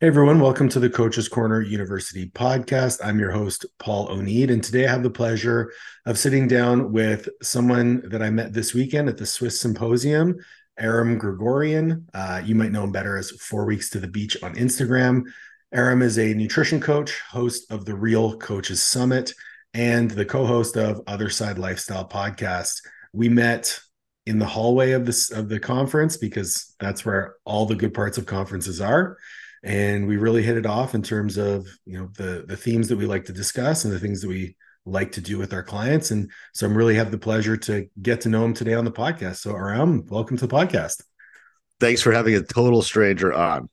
Hey everyone, welcome to the Coaches Corner University podcast. I'm your host, Paul O'Need, and today I have the pleasure of sitting down with someone that I met this weekend at the SWIS Symposium, Aram Grigorian. Uh, you might know him better as Four Weeks to the Beach on Instagram. Aram is a nutrition coach, host of the Real Coaches Summit, and the co-host of Other Side Lifestyle podcast. We met in the hallway of this of the conference because that's where all the good parts of conferences are and we really hit it off in terms of you know the the themes that we like to discuss and the things that we like to do with our clients. And so i'm really have the pleasure to get to know him today on the podcast. So aram welcome to the podcast. Thanks for having a total stranger on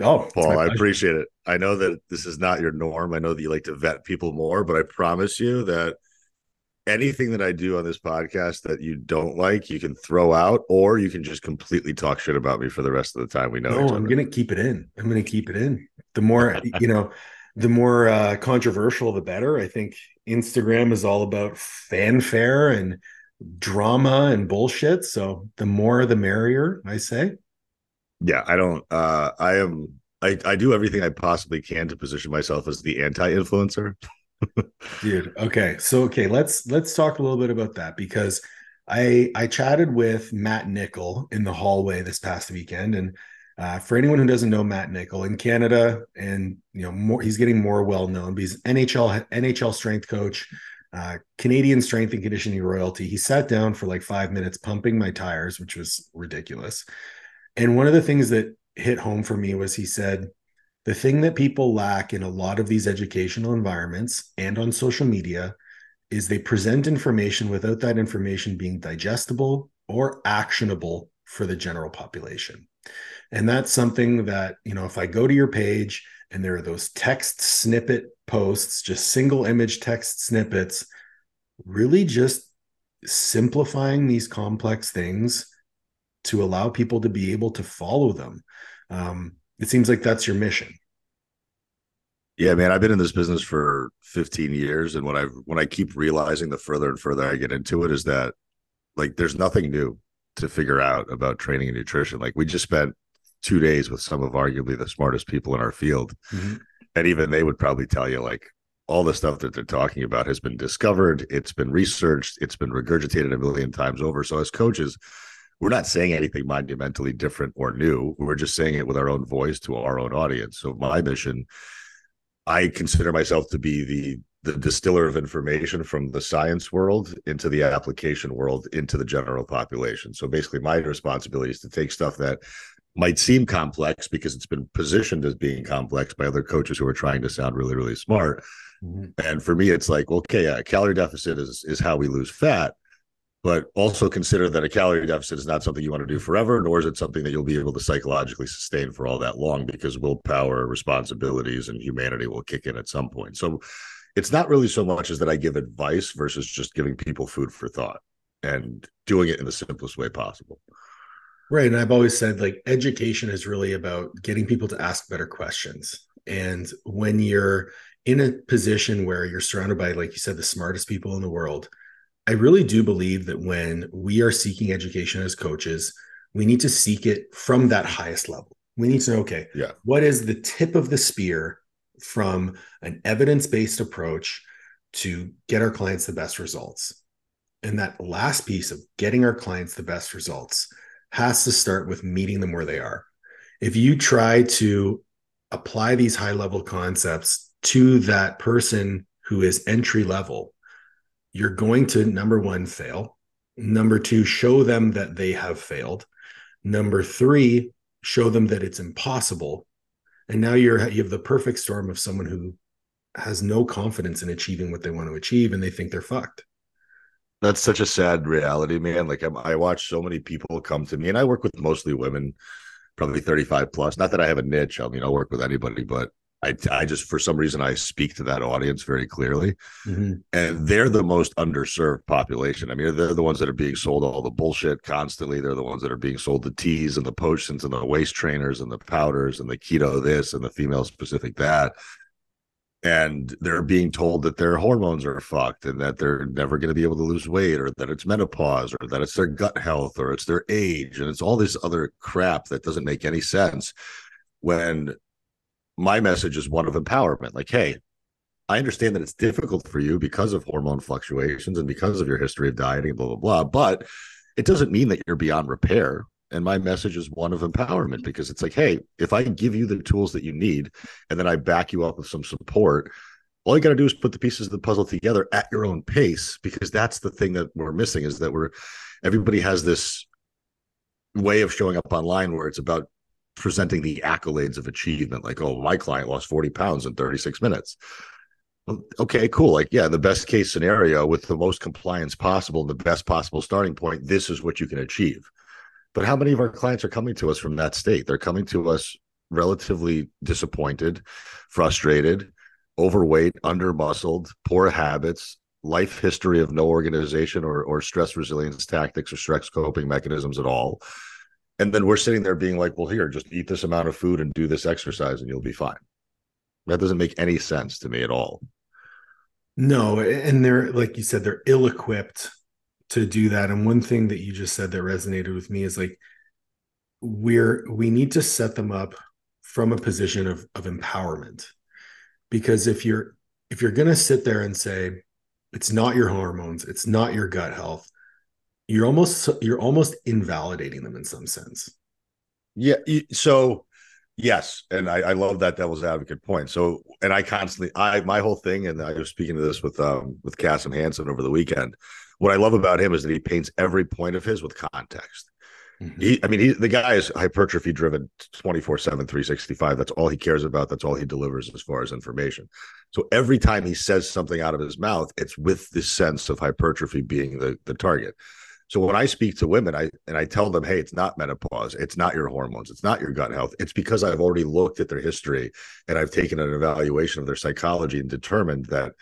oh paul. I appreciate it. I know that this is not your norm. I know that you like to vet people more but i promise you that anything that I do on this podcast that you don't like, you can throw out, or you can just completely talk shit about me for the rest of the time we know. No, I'm gonna keep it in. I'm gonna keep it in. The more you know, the more uh, controversial, the better. I think Instagram is all about fanfare and drama and bullshit. So the more, the merrier. I say. Yeah, I don't. uh I am. I, I do everything I possibly can to position myself as the anti-influencer. Dude okay. So okay let's let's talk a little bit about that because i i chatted with matt nichol in the hallway this past weekend. And uh, for anyone who doesn't know matt nichol in canada and you know more he's getting more well known he's nhl nhl strength coach uh, canadian strength and conditioning royalty. He sat down for like five minutes pumping my tires which was ridiculous. And one of the things that hit home for me was he said the thing that people lack in a lot of these educational environments and on social media is they present information without that information being digestible or actionable for the general population. And that's something that, you know, if I go to your page and there are those text snippet posts, just single image text snippets, really just simplifying these complex things to allow people to be able to follow them. Um, it seems like that's your mission. Yeah, man, I've been in this business for 15 years and when I when I keep realizing the further and further I get into it is that like there's nothing new to figure out about training and nutrition. Like we just spent 2 days with some of arguably the smartest people in our field. Mm-hmm. And even they would probably tell you like all the stuff that they're talking about has been discovered, it's been researched, it's been regurgitated a million times over. So as coaches, we're not saying anything monumentally different or new. We're just saying it with our own voice to our own audience. So my mission, I consider myself to be the the distiller of information from the science world into the application world into the general population. So basically my responsibility is to take stuff that might seem complex because it's been positioned as being complex by other coaches who are trying to sound really really smart. Mm-hmm. And for me it's like okay, a calorie deficit is is how we lose fat but also consider that a calorie deficit is not something you want to do forever, nor is it something that you'll be able to psychologically sustain for all that long because willpower, responsibilities, and humanity will kick in at some point. So it's not really so much as that I give advice versus just giving people food for thought and doing it in the simplest way possible. Right. And I've always said like education is really about getting people to ask better questions. And when you're in a position where you're surrounded by, like you said, the smartest people in the world, I really do believe that when we are seeking education as coaches, we need to seek it from that highest level. We need to know, okay, yeah. what is the tip of the spear from an evidence based approach to get our clients the best results? And that last piece of getting our clients the best results has to start with meeting them where they are. If you try to apply these high level concepts to that person who is entry level, you're going to number one fail. Number two show them that they have failed. Number three show them that it's impossible. And now you're you have the perfect storm of someone who has no confidence in achieving what they want to achieve and they think they're fucked. That's such a sad reality man. Like I'm, i watch so many people come to me and i work with mostly women probably 35 plus. Not that i have a niche i mean i'll work with anybody but I, I just for some reason I speak to that audience very clearly, mm-hmm. and they're the most underserved population. I mean, they're the ones that are being sold all the bullshit constantly. They're the ones that are being sold the teas and the potions and the waist trainers and the powders and the keto this and the female specific that. And they're being told that their hormones are fucked and that they're never going to be able to lose weight or that it's menopause or that it's their gut health or it's their age and it's all this other crap that doesn't make any sense when my message is one of empowerment. Like, hey, I understand that it's difficult for you because of hormone fluctuations and because of your history of dieting, blah, blah, blah. But it doesn't mean that you're beyond repair. And my message is one of empowerment because it's like, hey, if I give you the tools that you need and then I back you up with some support, all you got to do is put the pieces of the puzzle together at your own pace because that's the thing that we're missing is that we're everybody has this way of showing up online where it's about presenting the accolades of achievement like oh my client lost 40 pounds in 36 minutes. Okay cool. Like yeah the best case scenario with the most compliance possible and the best possible starting point this is what you can achieve. But how many of our clients are coming to us from that state? They're coming to us relatively disappointed frustrated overweight under muscled poor habits life history of no organization or, or stress resilience tactics or stress coping mechanisms at all and then we're sitting there being like well here just eat this amount of food and do this exercise and you'll be fine. That doesn't make any sense to me at all. No and they're like you said they're ill equipped to do that. And one thing that you just said that resonated with me is like we're we need to set them up from a position of of empowerment. Because if you're if you're to sit there and say it's not your hormones it's not your gut health you're almost you're almost invalidating them in some sense. Yeah so yes and I, I love that devil's advocate point. So and i constantly i my whole thing and i was speaking to this with um with Kassem Hanson over the weekend what i love about him is that he paints every point of his with context. Mm-hmm. he i mean he the guy is hypertrophy driven 24 7 365 that's all he cares about. That's all he delivers as far as information. So every time he says something out of his mouth it's with this sense of hypertrophy being the the target so when I speak to women, I and I tell them, hey, it's not menopause, it's not your hormones, it's not your gut health. It's because I've already looked at their history and I've taken an evaluation of their psychology and determined that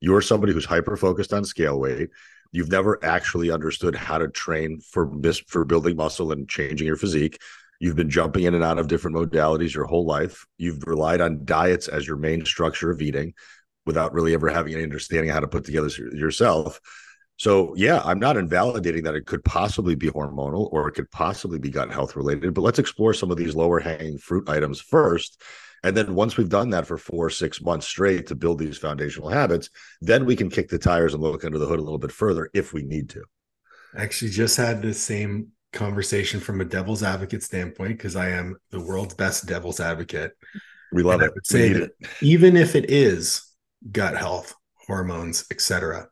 you're somebody who's hyper focused on scale weight. You've never actually understood how to train for for building muscle and changing your physique. You've been jumping in and out of different modalities your whole life. You've relied on diets as your main structure of eating without really ever having any understanding how to put together yourself so, yeah, I'm not invalidating that it could possibly be hormonal or it could possibly be gut health related, but let's explore some of these lower hanging fruit items first. And then once we've done that for four, six months straight to build these foundational habits, then we can kick the tires and look under the hood a little bit further if we need to. I actually just had the same conversation from a devil's advocate standpoint because I am the world's best devil's advocate. We love and it. I would say that it. even if it is gut health, hormones, etc.,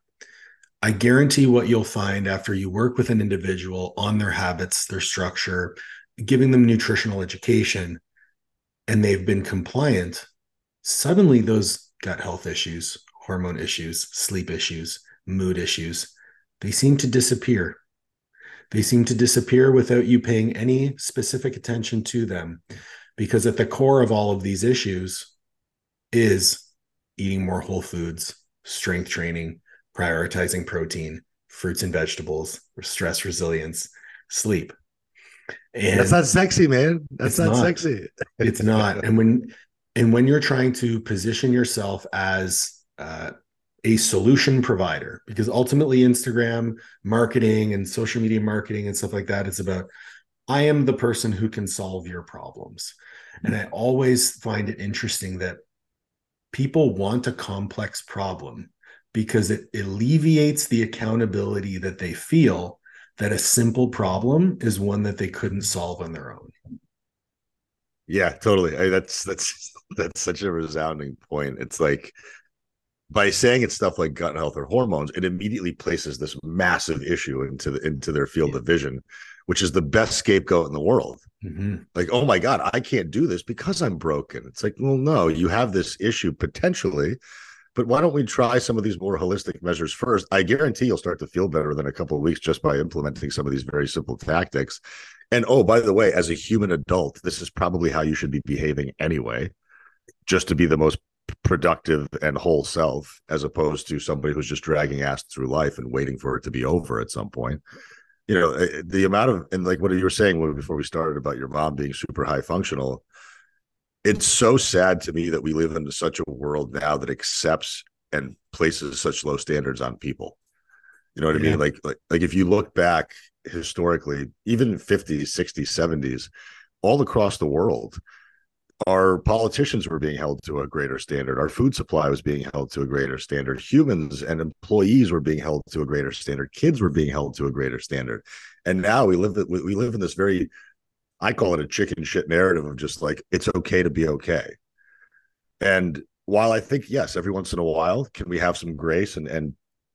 I guarantee what you'll find after you work with an individual on their habits, their structure, giving them nutritional education, and they've been compliant, suddenly those gut health issues, hormone issues, sleep issues, mood issues, they seem to disappear. They seem to disappear without you paying any specific attention to them. Because at the core of all of these issues is eating more whole foods, strength training, prioritizing protein, fruits and vegetables, stress resilience, sleep. And that's not sexy, man. That's not, not, sexy. it's not. And when and when you're trying to position yourself as uh, a solution provider, because ultimately Instagram marketing and social media marketing and stuff like that, it's about I am the person who can solve your problems. And I always find it interesting that people want a complex problem because it alleviates the accountability that they feel that a simple problem is one that they couldn't solve on their own. Yeah, totally. I, that's that's that's such a resounding point. It's like by saying it's stuff like gut health or hormones, it immediately places this massive issue into the into their field of vision, which is the best scapegoat in the world. Mm-hmm. Like, oh my God, I can't do this because I'm broken. It's like, well, no, you have this issue potentially but why don't we try some of these more holistic measures first? I guarantee you'll start to feel better than a couple of weeks just by implementing some of these very simple tactics. And oh, by the way, as a human adult, this is probably how you should be behaving anyway, just to be the most productive and whole self, as opposed to somebody who's just dragging ass through life and waiting for it to be over at some point. You know, eh, the amount of, and like what you were saying before we started about your mom being super high functional it's so sad to me that we live in such a world now that accepts and places such low standards on people. You know what yeah. I mean? Like, like, like if you look back historically, even 50s, 60s, 70s, all across the world, our politicians were being held to a greater standard. Our food supply was being held to a greater standard. Humans and employees were being held to a greater standard. Kids were being held to a greater standard. And now we live we live in this very, I call it a chicken shit narrative of just like it's okay to be okay. And while I think yes, every once in a while can we have some grace and and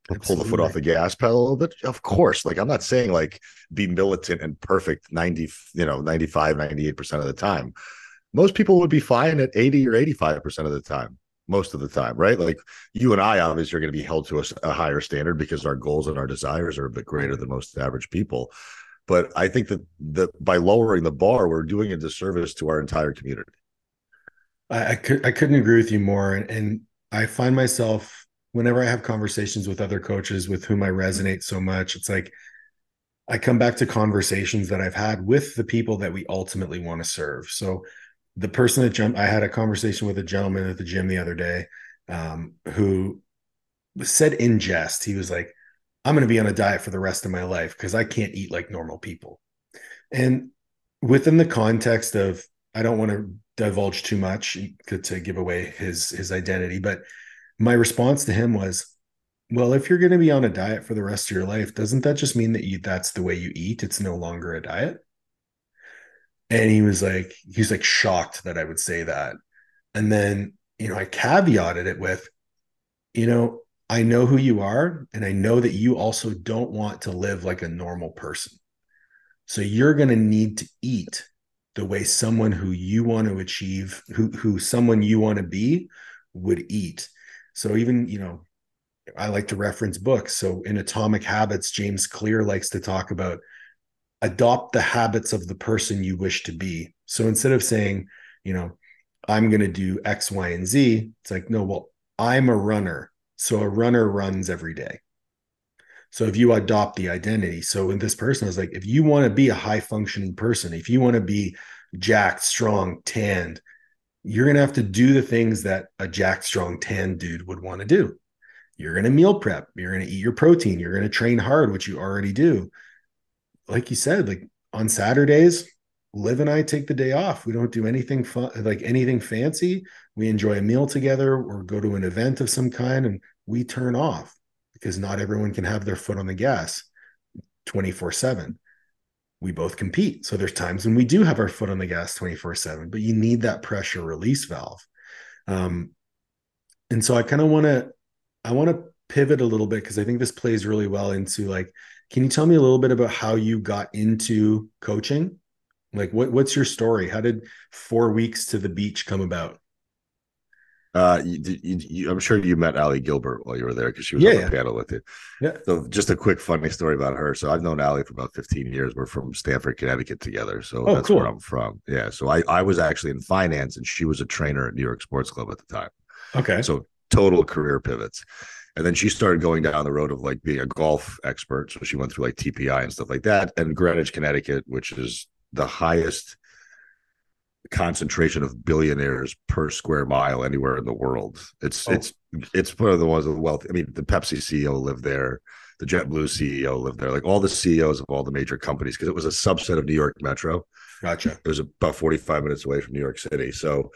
Absolutely. pull the foot off the gas pedal a little bit? Of course. Like i'm not saying like be militant and perfect 90 you know 95 98% of the time. Most people would be fine at 80 or 85% of the time most of the time right? Like you and i obviously are going to be held to a, a, higher standard because our goals and our desires are a bit greater than most average people but i think that that by lowering the bar we're doing a disservice to our entire community. I, I, could, I couldn't agree with you more and, and i find myself whenever i have conversations with other coaches with whom i resonate so much it's like i come back to conversations that i've had with the people that we ultimately want to serve. So the person that jumped, I had a conversation with a gentleman at the gym the other day um, who said in jest, he was like, I'm going to be on a diet for the rest of my life because I can't eat like normal people. And within the context of, I don't want to divulge too much to give away his his identity, but my response to him was, well, if you're going to be on a diet for the rest of your life, doesn't that just mean that you that's the way you eat? It's no longer a diet and he was like he's like shocked that i would say that and then you know i caveated it with you know i know who you are and i know that you also don't want to live like a normal person so you're going to need to eat the way someone who you want to achieve who who someone you want to be would eat so even you know i like to reference books so in atomic habits james clear likes to talk about adopt the habits of the person you wish to be. So instead of saying, you know, I'm going to do X, Y, and Z, it's like, no, well, I'm a runner. So a runner runs every day. So if you adopt the identity, so in this person, I was like, if you want to be a high functioning person, if you want to be jacked, strong, tanned, you're going to have to do the things that a jacked, strong, tanned dude would want to do. You're going to meal prep. You're going to eat your protein. You're going to train hard, which you already do like you said, like on Saturdays, Liv and I take the day off. We don't do anything fun, like anything fancy. We enjoy a meal together or go to an event of some kind and we turn off because not everyone can have their foot on the gas 24 7. We both compete. So there's times when we do have our foot on the gas 24 7, but you need that pressure release valve. Um, and so I kind of want to, I want to pivot a little bit because I think this plays really well into like can you tell me a little bit about how you got into coaching? Like what what's your story? How did 4 weeks to the beach come about? Uh, you, you, you, I'm sure you met Ali Gilbert while you were there because she was yeah, on the yeah. panel with you. Yeah. So just a quick funny story about her. So I've known Ali for about 15 years. We're from Stamford, Connecticut together. So oh, that's cool. where I'm from. Yeah. So I, I was actually in finance and she was a trainer at New York Sports Club at the time. Okay. So total career pivots. And then she started going down the road of like being a golf expert. So she went through like TPI and stuff like that. And Greenwich, Connecticut, which is the highest concentration of billionaires per square mile anywhere in the world. It's oh. it's it's one of the ones of the wealth. I mean, the Pepsi CEO lived there, the JetBlue CEO lived there, like all the CEOs of all the major companies, because it was a subset of New York Metro. Gotcha. It was about 45 minutes away from New York City. So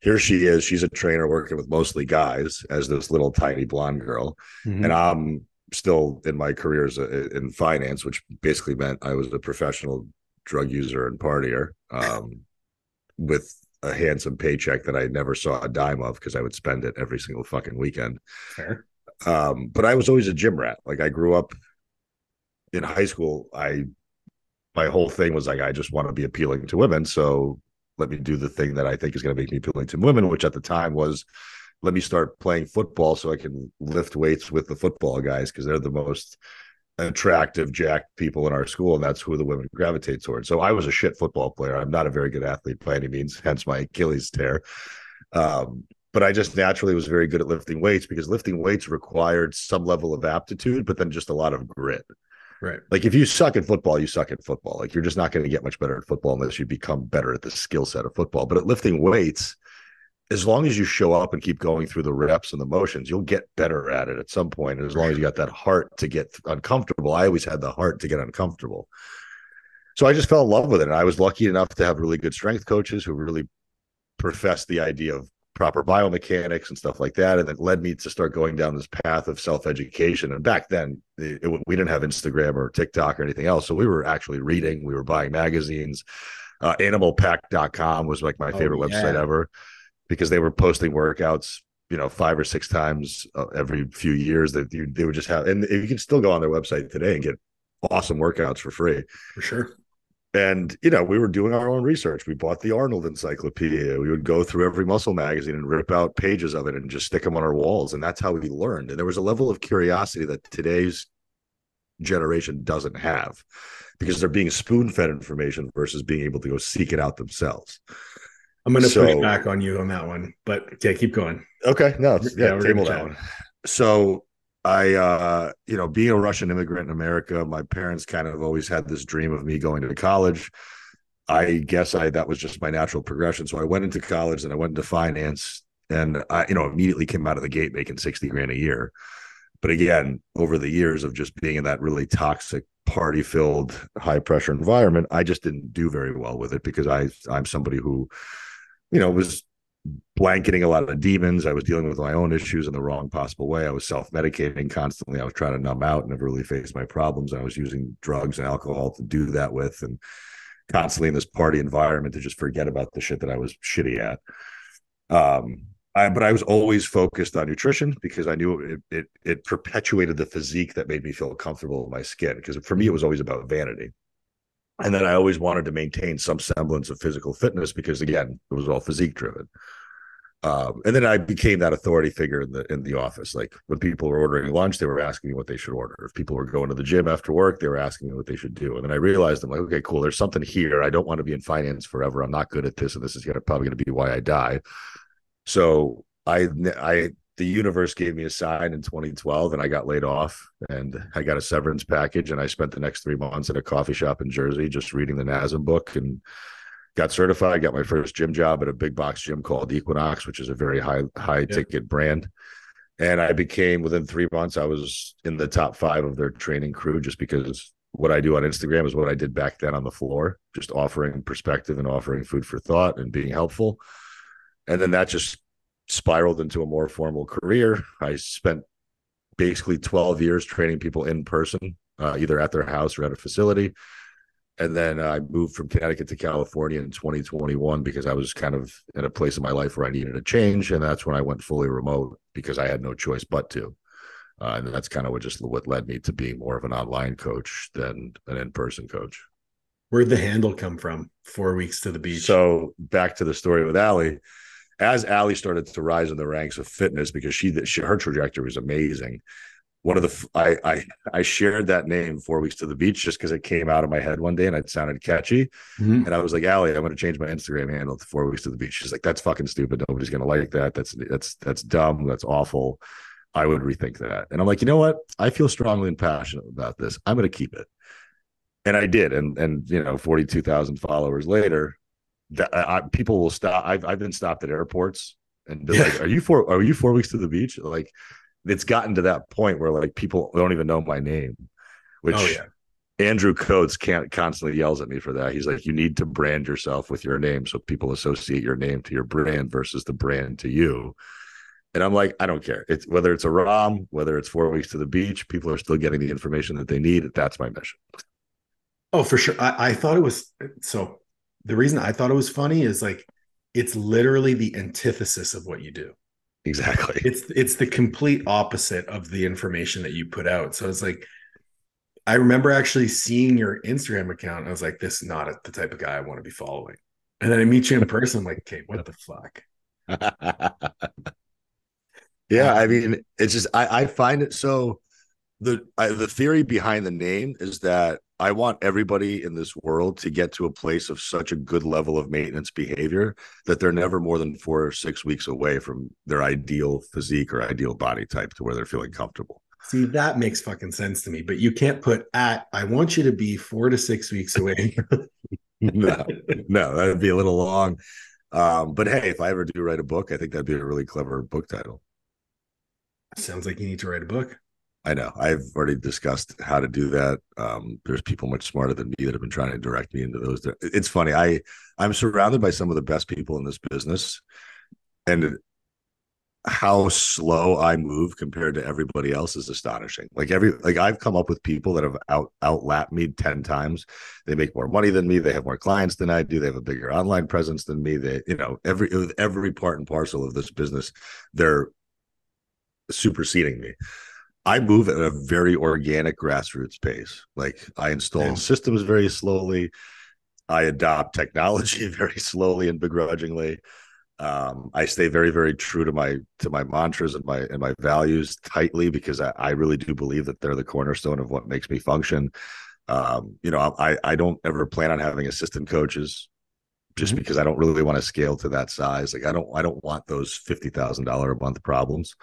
here she is. She's a trainer working with mostly guys as this little tiny blonde girl. Mm-hmm. And I'm still in my career as a, in finance, which basically meant I was a professional drug user and partier um, with a handsome paycheck that I never saw a dime of because I would spend it every single fucking weekend. Fair. Um, but I was always a gym rat. Like I grew up in high school. I my whole thing was like I just want to be appealing to women. So let me do the thing that I think is going to make me appealing to women, which at the time was let me start playing football so I can lift weights with the football guys because they're the most attractive jack people in our school and that's who the women gravitate towards so i was a shit football player i'm not a very good athlete by any means hence my achilles tear um, but i just naturally was very good at lifting weights because lifting weights required some level of aptitude but then just a lot of grit Right. Like if you suck at football, you suck at football. Like you're just not going to get much better at football unless you become better at the skill set of football. But at lifting weights, as long as you show up and keep going through the reps and the motions, you'll get better at it at some point. And as long as you got that heart to get uncomfortable, I always had the heart to get uncomfortable. So I just fell in love with it. And I was lucky enough to have really good strength coaches who really professed the idea of proper biomechanics and stuff like that, and it led me to start going down this path of self education. And back then, it, it, we didn't have Instagram or TikTok or anything else, so we were actually reading, we were buying magazines. Uh, animalpak.com was like my oh, favorite oh, yeah. website ever because they were posting workouts you know five or six times uh, every few years that you, they would just have and you can still go on their website today and get awesome workouts for free. For sure. And you know we were doing our own research. We bought the arnold encyclopedia. We would go through every muscle magazine and rip out pages of it and just stick them on our walls. And that's how we learned. And there was a level of curiosity that today's generation doesn't have because they're being spoon-fed information versus being able to go seek it out themselves i'm going to so, push back on you on that one but yeah keep going okay no yeah, yeah table that one so I, uh, you know, being a Russian immigrant in America, my parents kind of always had this dream of me going to college. I guess I that was just my natural progression. So I went into college and I went into finance, and I, you know, immediately came out of the gate making sixty grand a year. But again, over the years of just being in that really toxic, party-filled, high-pressure environment, I just didn't do very well with it because I I'm somebody who, you know, it was blanketing a lot of demons. I was dealing with my own issues in the wrong possible way. I was self medicating constantly. I was trying to numb out and never really face my problems. I was using drugs and alcohol to do that with, and constantly in this party environment to just forget about the shit that I was shitty at. Um, I, but I was always focused on nutrition because I knew it, it, it perpetuated the physique that made me feel comfortable in my skin. Because for me, it was always about vanity and then I always wanted to maintain some semblance of physical fitness because again, it was all physique driven. Um, and then I became that authority figure in the in the office. Like when people were ordering lunch, they were asking me what they should order. If people were going to the gym after work, they were asking me what they should do. And then I realized I'm like, okay, cool. There's something here. I don't want to be in finance forever. I'm not good at this, and this is gonna probably going to be why I die. So I I the universe gave me a sign in 2012 and I got laid off and I got a severance package and I spent the next three months at a coffee shop in Jersey just reading the NASM book and got certified, got my first gym job at a big box gym called Equinox, which is a very high high yeah. ticket brand. And I became within three months, I was in the top five of their training crew just because what I do on Instagram is what I did back then on the floor, just offering perspective and offering food for thought and being helpful. And then that just spiraled into a more formal career. I spent basically 12 years training people in person, uh, either at their house or at a facility. And then I moved from Connecticut to California in 2021 because I was kind of in a place in my life where I needed a change. And that's when I went fully remote because I had no choice but to. Uh, and that's kind of what just what led me to being more of an online coach than an in-person coach. Where'd the handle come from? Four weeks to the beach. So back to the story with Allie as Allie started to rise in the ranks of fitness because she, she her trajectory was amazing. One of the I I I shared that name four weeks to the beach just because it came out of my head one day and it sounded catchy, mm-hmm. and I was like, Allie, I'm going to change my Instagram handle to four weeks to the beach. She's like, that's fucking stupid. Nobody's going to like that. That's that's that's dumb. That's awful. I would rethink that. And I'm like, you know what? I feel strongly and passionate about this. I'm going to keep it. And I did. And and you know, 42,000 followers later, that I, people will stop. I've I've been stopped at airports and yeah. like, "Are you four? Are you four weeks to the beach?" Like, it's gotten to that point where like people don't even know my name, oh, which oh, yeah. Andrew Coates can't constantly yells at me for that. He's like, "You need to brand yourself with your name so people associate your name to your brand versus the brand to you." And I'm like, I don't care. It's whether it's Aram, whether it's four weeks to the beach, people are still getting the information that they need. That's my mission. Oh, for sure. I, I thought it was so the reason I thought it was funny is like it's literally the antithesis of what you do. Exactly. It's it's the complete opposite of the information that you put out. So it's like I remember actually seeing your Instagram account. I was like, this is not a, the type of guy I want to be following. And then I meet you in person, I'm like, okay, what the fuck? yeah, I mean, it's just I, I find it so the I, the theory behind the name is that I want everybody in this world to get to a place of such a good level of maintenance behavior that they're never more than four or six weeks away from their ideal physique or ideal body type to where they're feeling comfortable. See, that makes fucking sense to me, but you can't put at, I want you to be four to six weeks away. no, no, that'd be a little long. Um, but hey, if I ever do write a book, I think that'd be a really clever book title. Sounds like you need to write a book. I know. I've already discussed how to do that. Um, there's people much smarter than me that have been trying to direct me into those. It's funny. I I'm surrounded by some of the best people in this business, and how slow I move compared to everybody else is astonishing. Like every like I've come up with people that have out outlapped me 10 times. They make more money than me, they have more clients than I do, they have a bigger online presence than me. They, you know, every every part and parcel of this business, they're superseding me. I move at a very organic grassroots pace. Like I install yeah. systems very slowly. I adopt technology very slowly and begrudgingly. Um, I stay very, very true to my to my mantras and my and my values tightly because I, I really do believe that they're the cornerstone of what makes me function. Um, you know, I I don't ever plan on having assistant coaches just mm-hmm. because I don't really want to scale to that size. Like I don't I don't want those fifty thousand dollar a month problems.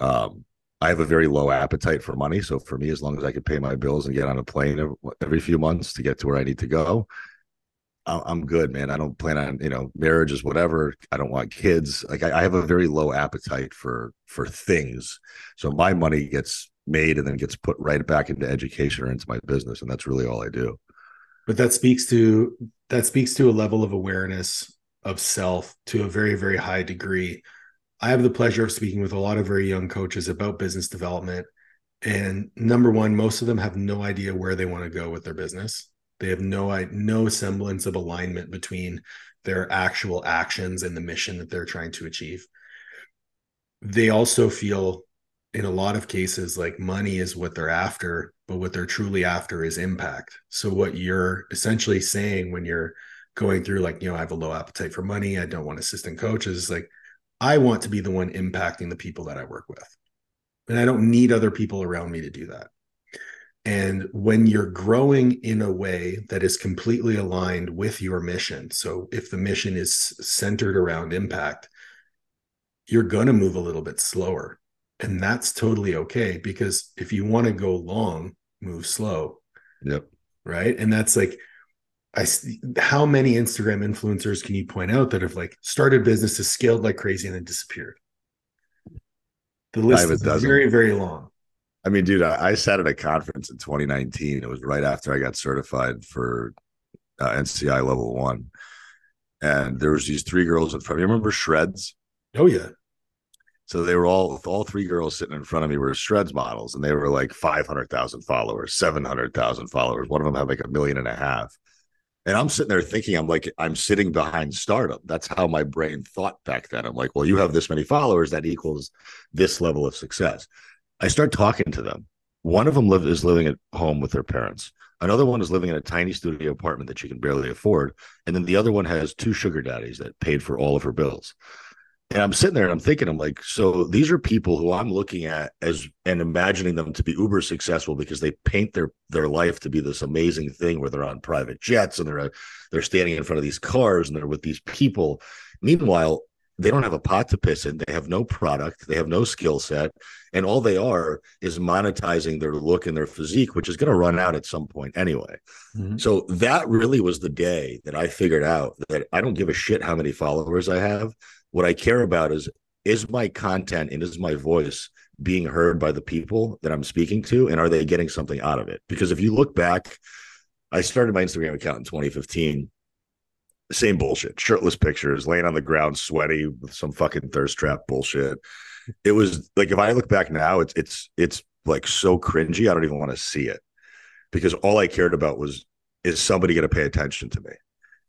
Um, I have a very low appetite for money. So for me, as long as I can pay my bills and get on a plane every, few months to get to where I need to go, I'm good, man. I don't plan on, you know, marriages, whatever. I don't want kids. Like I, have a very low appetite for for things. So my money gets made and then gets put right back into education or into my business, and that's really all I do. But that speaks to that speaks to a level of awareness of self to a very very high degree I have the pleasure of speaking with a lot of very young coaches about business development. And number one, most of them have no idea where they want to go with their business. They have no no semblance of alignment between their actual actions and the mission that they're trying to achieve. They also feel in a lot of cases like money is what they're after, but what they're truly after is impact. So what you're essentially saying when you're going through like, you know, I have a low appetite for money, I don't want assistant coaches, like I want to be the one impacting the people that I work with. And I don't need other people around me to do that. And when you're growing in a way that is completely aligned with your mission, so if the mission is centered around impact, you're going to move a little bit slower. And that's totally okay because if you want to go long, move slow. Yep. Right. And that's like, I how many Instagram influencers can you point out that have like started businesses, scaled like crazy, and then disappeared? The list is very, very long. I mean, dude, I, I, sat at a conference in 2019. It was right after I got certified for uh, NCI level one, and there was these three girls in front. of me. remember Shredz? Oh yeah. So they were all all three girls sitting in front of me were Shredz models, and they were like 500,000 followers, 700,000 followers. One of them had like a million and a half. And I'm sitting there thinking, I'm like, I'm sitting behind startup. That's how my brain thought back then. I'm like, well, you have this many followers, that equals this level of success. I start talking to them. One of them live, is living at home with their parents. Another one is living in a tiny studio apartment that she can barely afford. And then the other one has two sugar daddies that paid for all of her bills. And I'm sitting there and I'm thinking, I'm like, so these are people who I'm looking at as and imagining them to be uber successful because they paint their their life to be this amazing thing where they're on private jets and they're they're standing in front of these cars and they're with these people. Meanwhile, they don't have a pot to piss in. They have no product. They have no skill set. And all they are is monetizing their look and their physique, which is going to run out at some point anyway. Mm-hmm. So that really was the day that I figured out that I don't give a shit how many followers I have. What I care about is is my content and is my voice being heard by the people that I'm speaking to, and are they getting something out of it? Because if you look back, I started my Instagram account in 2015. Same bullshit, shirtless pictures, laying on the ground, sweaty with some fucking thirst trap bullshit. It was like if I look back now, it's it's it's like so cringy. I don't even want to see it because all I cared about was is somebody going to pay attention to me?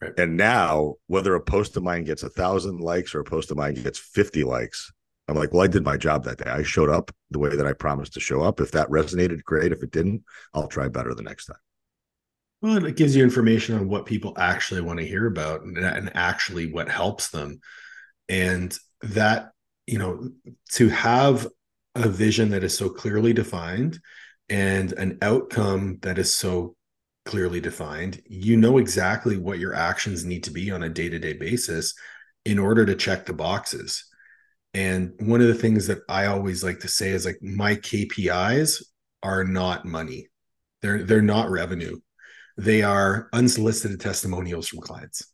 Right. And now, whether a post of mine gets a thousand likes or a post of mine gets 50 likes, I'm like, well, I did my job that day. I showed up the way that I promised to show up. If that resonated, great. If it didn't, I'll try better the next time. Well, it gives you information on what people actually want to hear about and, and actually what helps them. And that, you know, to have a vision that is so clearly defined and an outcome that is so clearly defined, you know exactly what your actions need to be on a day to day basis in order to check the boxes. And one of the things that I always like to say is like my KPIs are not money. They're they're not revenue. They are unsolicited testimonials from clients.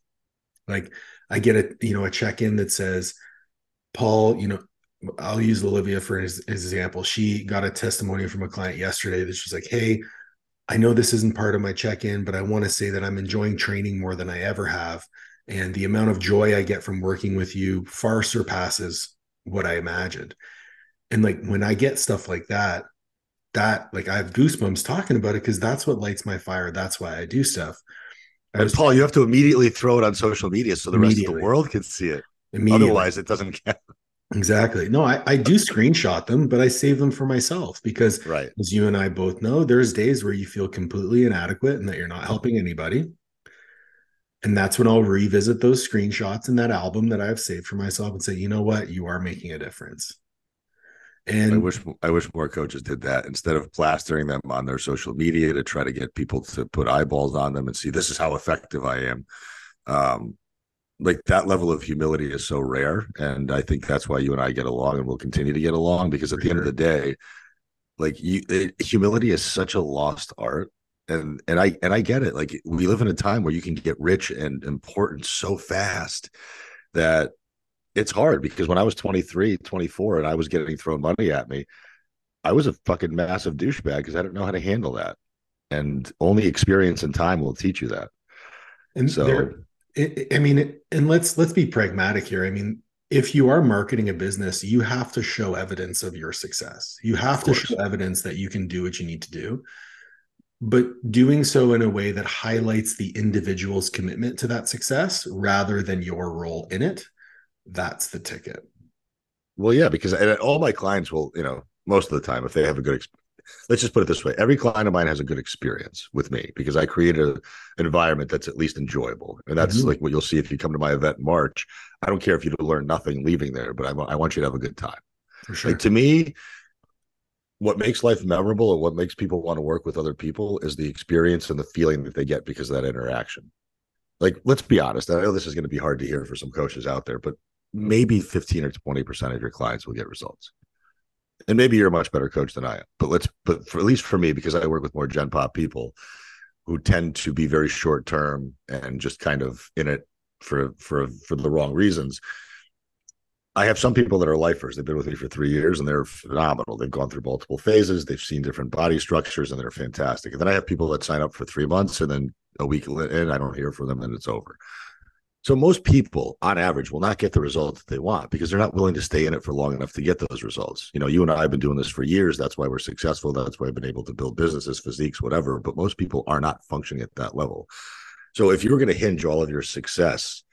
Like I get a you know a check in that says, Paul, you know, I'll use Olivia for his, his example. She got a testimony from a client yesterday that she's like, Hey, I know this isn't part of my check in, but I want to say that I'm enjoying training more than I ever have. And the amount of joy I get from working with you far surpasses what I imagined. And like when I get stuff like that, that like I have goosebumps talking about it because that's what lights my fire. That's why I do stuff. I was, Paul, you have to immediately throw it on social media so the rest of the world can see it. Otherwise, it doesn't count. Exactly. No, I, I do screenshot them, but I save them for myself because, right. as you and I both know, there's days where you feel completely inadequate and that you're not helping anybody. And that's when I'll revisit those screenshots in that album that I've saved for myself and say, you know what, you are making a difference. And I wish I wish more coaches did that instead of plastering them on their social media to try to get people to put eyeballs on them and see this is how effective I am. Um, like that level of humility is so rare, and I think that's why you and I get along and we'll continue to get along because at the end of the day, like you, it, humility is such a lost art and and I and I get it. Like we live in a time where you can get rich and important so fast that it's hard because when I was 23, 24, and I was getting thrown money at me, I was a fucking massive douchebag because I didn't know how to handle that. And only experience and time will teach you that. And so, there, I mean, and let's let's be pragmatic here. I mean, if you are marketing a business, you have to show evidence of your success. You have to show evidence that you can do what you need to do. But doing so in a way that highlights the individual's commitment to that success rather than your role in it that's the ticket. Well, yeah, because all my clients will, you know, most of the time, if they have a good, let's just put it this way: every client of mine has a good experience with me because I created a, an environment that's at least enjoyable, and that's mm-hmm. like what you'll see if you come to my event in March. I don't care if you learn nothing leaving there, but I, I want you to have a good time. For sure. Like, to me, what makes life memorable or what makes people want to work with other people is the experience and the feeling that they get because of that interaction. Like, let's be honest. I know this is going to be hard to hear for some coaches out there, but maybe 15 or 20% of your clients will get results. And maybe you're a much better coach than I am. But let's but for at least for me, because I work with more Gen Pop people who tend to be very short term and just kind of in it for for for the wrong reasons. I have some people that are lifers. They've been with me for three years and they're phenomenal. They've gone through multiple phases. They've seen different body structures and they're fantastic. And then I have people that sign up for three months and then a week in, I don't hear from them and it's over. So most people, on average, will not get the results that they want because they're not willing to stay in it for long enough to get those results. You know, you and I have been doing this for years. That's why we're successful. That's why I've been able to build businesses, physiques, whatever. But most people are not functioning at that level. So if you were going to hinge all of your success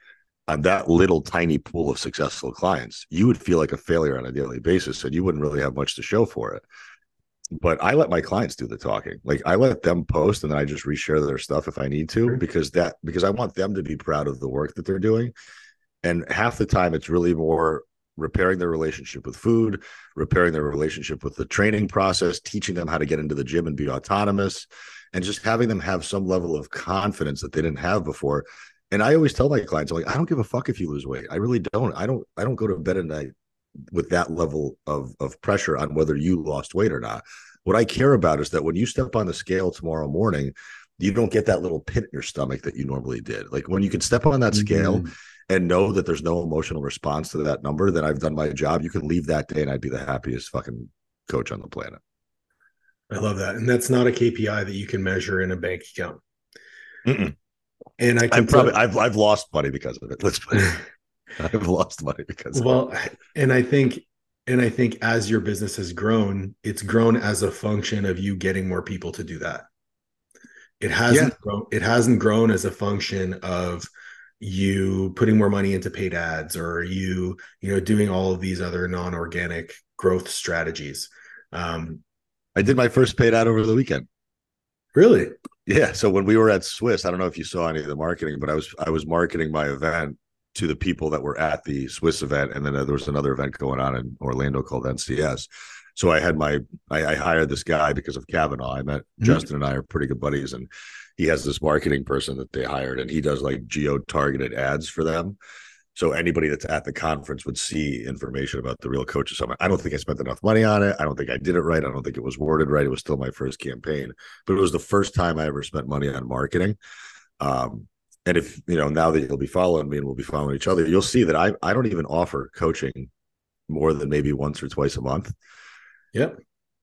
on that little tiny pool of successful clients, you would feel like a failure on a daily basis and you wouldn't really have much to show for it but I let my clients do the talking. Like I let them post and then I just reshare their stuff if I need to because that because I want them to be proud of the work that they're doing. And half the time it's really more repairing their relationship with food, repairing their relationship with the training process, teaching them how to get into the gym and be autonomous, and just having them have some level of confidence that they didn't have before. And I always tell my clients, I'm like, I don't give a fuck if you lose weight. I really don't. I don't, I don't go to bed at night with that level of of pressure on whether you lost weight or not. What I care about is that when you step on the scale tomorrow morning, you don't get that little pit in your stomach that you normally did. Like when you can step on that scale mm-hmm. and know that there's no emotional response to that number, then I've done my job. You can leave that day and I'd be the happiest fucking coach on the planet. I love that. And that's not a KPI that you can measure in a bank account. Mm-mm. And I can probably I've I've lost money because of it. Let's put it. I've lost money because well, and I think and I think as your business has grown, it's grown as a function of you getting more people to do that. It hasn't yeah. grown, it hasn't grown as a function of you putting more money into paid ads or you you know doing all of these other non-organic growth strategies. Um, I did my first paid ad over the weekend. Really? Yeah. So when we were at SWIS, I don't know if you saw any of the marketing, but I was I was marketing my event to the people that were at the SWIS event, and then there was another event going on in Orlando called NCS. So I had my I, I hired this guy because of Kavanaugh. I met mm-hmm. Justin and I are pretty good buddies, and he has this marketing person that they hired, and he does like geo targeted ads for them. So anybody that's at the conference would see information about the real coaches summit. I don't think I spent enough money on it. I don't think I did it right. I don't think it was worded right. It was still my first campaign, but it was the first time I ever spent money on marketing. Um, and if you know now that you'll be following me and we'll be following each other you'll see that i i don't even offer coaching more than maybe once or twice a month. Yep.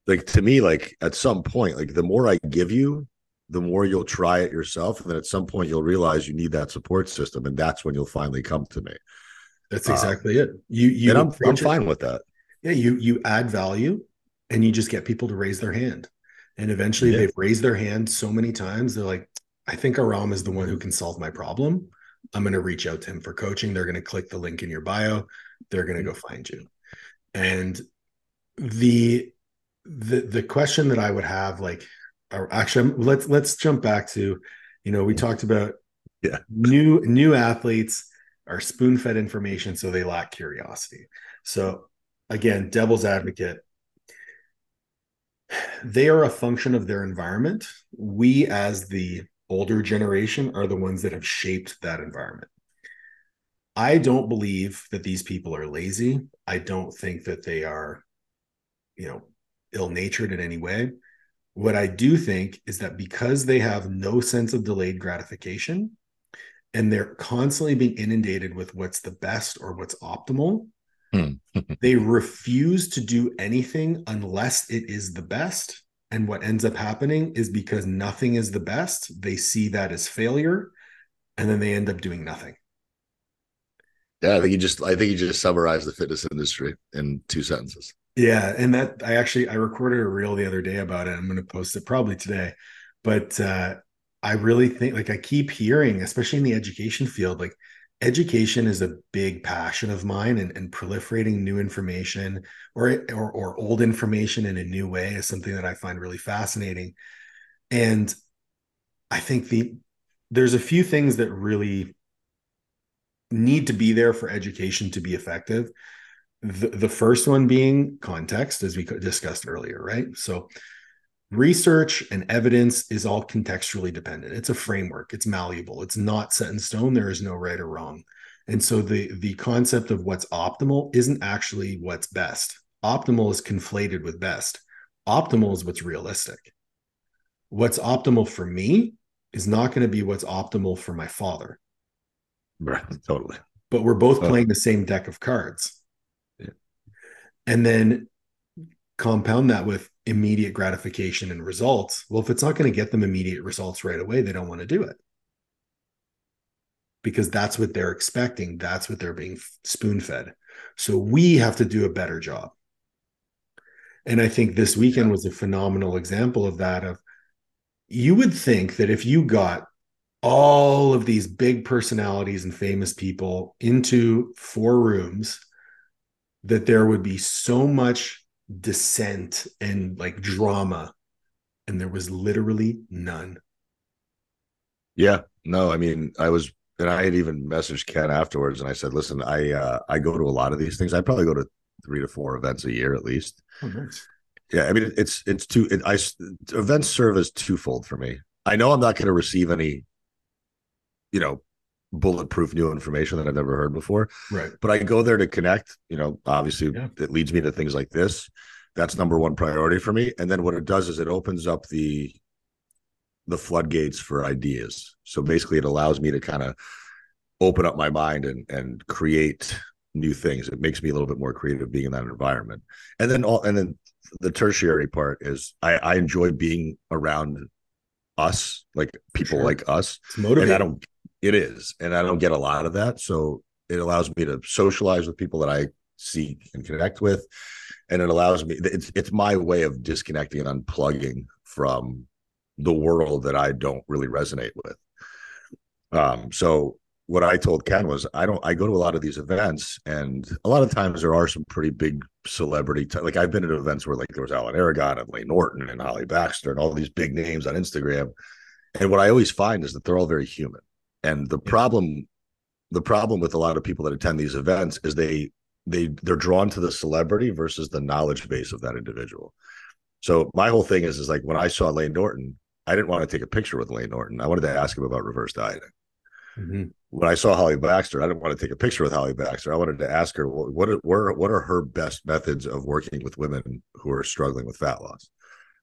Like to me, like at some point, like the more I give you, the more you'll try it yourself. And then at some point you'll realize you need that support system. And that's when you'll finally come to me. That's uh, exactly it. You you and I'm, I'm fine with that. Yeah, you you add value and you just get people to raise their hand. And eventually Yeah. they've raised their hand so many times, they're like, I think Aram is the one who can solve my problem. I'm going to reach out to him for coaching. They're going to click the link in your bio. They're going to go mm-hmm. find you. And the the the question that I would have, like, or actually, um, let's let's jump back to, you know, we mm-hmm. talked about Yeah. new new athletes are spoon fed information, so they lack curiosity. So again, devil's advocate, they are a function of their environment. We, as the older generation, are the ones that have shaped that environment. I don't believe that these people are lazy. I don't think that they are, you know, ill natured in any way. What I do think is that because they have no sense of delayed gratification and they're constantly being inundated with what's the best or what's optimal, Hmm. they refuse to do anything unless it is the best. And what ends up happening is because nothing is the best, they see that as failure and then they end up doing nothing. Yeah, I think you just I think you just summarized the fitness industry in two sentences. Yeah, and that I actually I recorded a reel the other day about it. I'm going to post it probably today. But uh I really think like I keep hearing, especially in the education field, like education is a big passion of mine and, and proliferating new information or, or or old information in a new way is something that I find really fascinating. And I think the there's a few things that really need to be there for education to be effective the, the first one being context as we discussed earlier right so research and evidence is all contextually dependent it's a framework it's malleable it's not set in stone there is no right or wrong and so the the concept of what's optimal isn't actually what's best optimal is conflated with best optimal is what's realistic what's optimal for me is not going to be what's optimal for my father Right. Totally. but we're both Oh. playing the same deck of cards. Yeah. And then compound that with immediate gratification and results. Well, if it's not going to get them immediate results right away, they don't want to do it because that's what they're expecting. That's what they're being spoon fed. So we have to do a better job. And I think this weekend was a phenomenal example of that. Of you would think that if you got all of these big personalities and famous people into four rooms that there would be so much dissent and like drama and there was literally none Yeah. No, I mean, I was and I had even messaged Ken afterwards and I said, listen, I uh I go to a lot of these things. I probably go to three to four events a year at least. oh nice Yeah, I mean, it's it's two. It, I events serve as twofold for me. I know I'm not going to receive any, you know, bulletproof new information that I've never heard before, right but I go there to connect. You know, obviously, Yeah. it leads me to things like this. That's number one priority for me. And then what it does is it opens up the the floodgates for ideas. So basically, it allows me to kind of open up my mind and and create new things. It makes me a little bit more creative being in that environment. And then all and then the tertiary part is I, I enjoy being around us, like people Sure. like us. it's And I don't it is. And I don't get a lot of that. So it allows me to socialize with people that I seek and connect with. And it allows me it's it's my way of disconnecting and unplugging from the world that I don't really resonate with. Um, so what I told Ken was I don't I go to a lot of these events and a lot of times there are some pretty big celebrity t- like I've been at events where like there was Alan Aragon and Lane Norton and Holly Baxter and all these big names on Instagram. And what I always find is that they're all very human. And the Yeah. problem the problem with a lot of people that attend these events is they they they're drawn to the celebrity versus the knowledge base of that individual. So my whole thing is is like when I saw Lane Norton, I didn't want to take a picture with Lane Norton. I wanted to ask him about reverse dieting Mhm. when I saw Holly Baxter, I didn't want to take a picture with Holly Baxter. I wanted to ask her what are, what are, what are her best methods of working with women who are struggling with fat loss.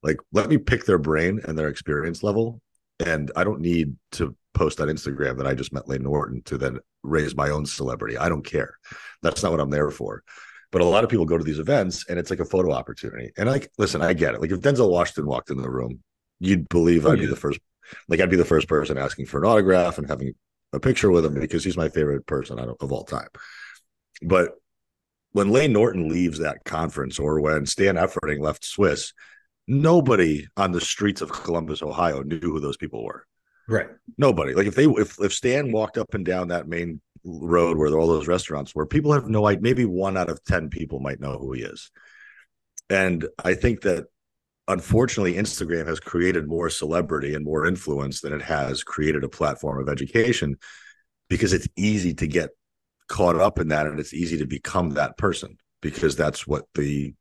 Like, let me pick their brain and their experience level, and I don't need to post on Instagram that I just met Lane Norton to then raise my own celebrity. I don't care. That's not what I'm there for. But a lot of people go to these events and it's like a photo opportunity. And like, listen, I get it. Like if Denzel Washington walked in the room, you'd believe oh, I'd yeah. be the first, like I'd be the first person asking for an autograph and having a picture with him because he's my favorite person of all time. But when Lane Norton leaves that conference or when Stan Efferding left SWIS, nobody on the streets of Columbus, Ohio knew who those people were. Right. Nobody. Like if they if if Stan walked up and down that main road where all those restaurants were, people have no idea. Maybe one out of ten people might know who he is. And I think that unfortunately Instagram has created more celebrity and more influence than it has created a platform of education because it's easy to get caught up in that and it's easy to become that person because that's what the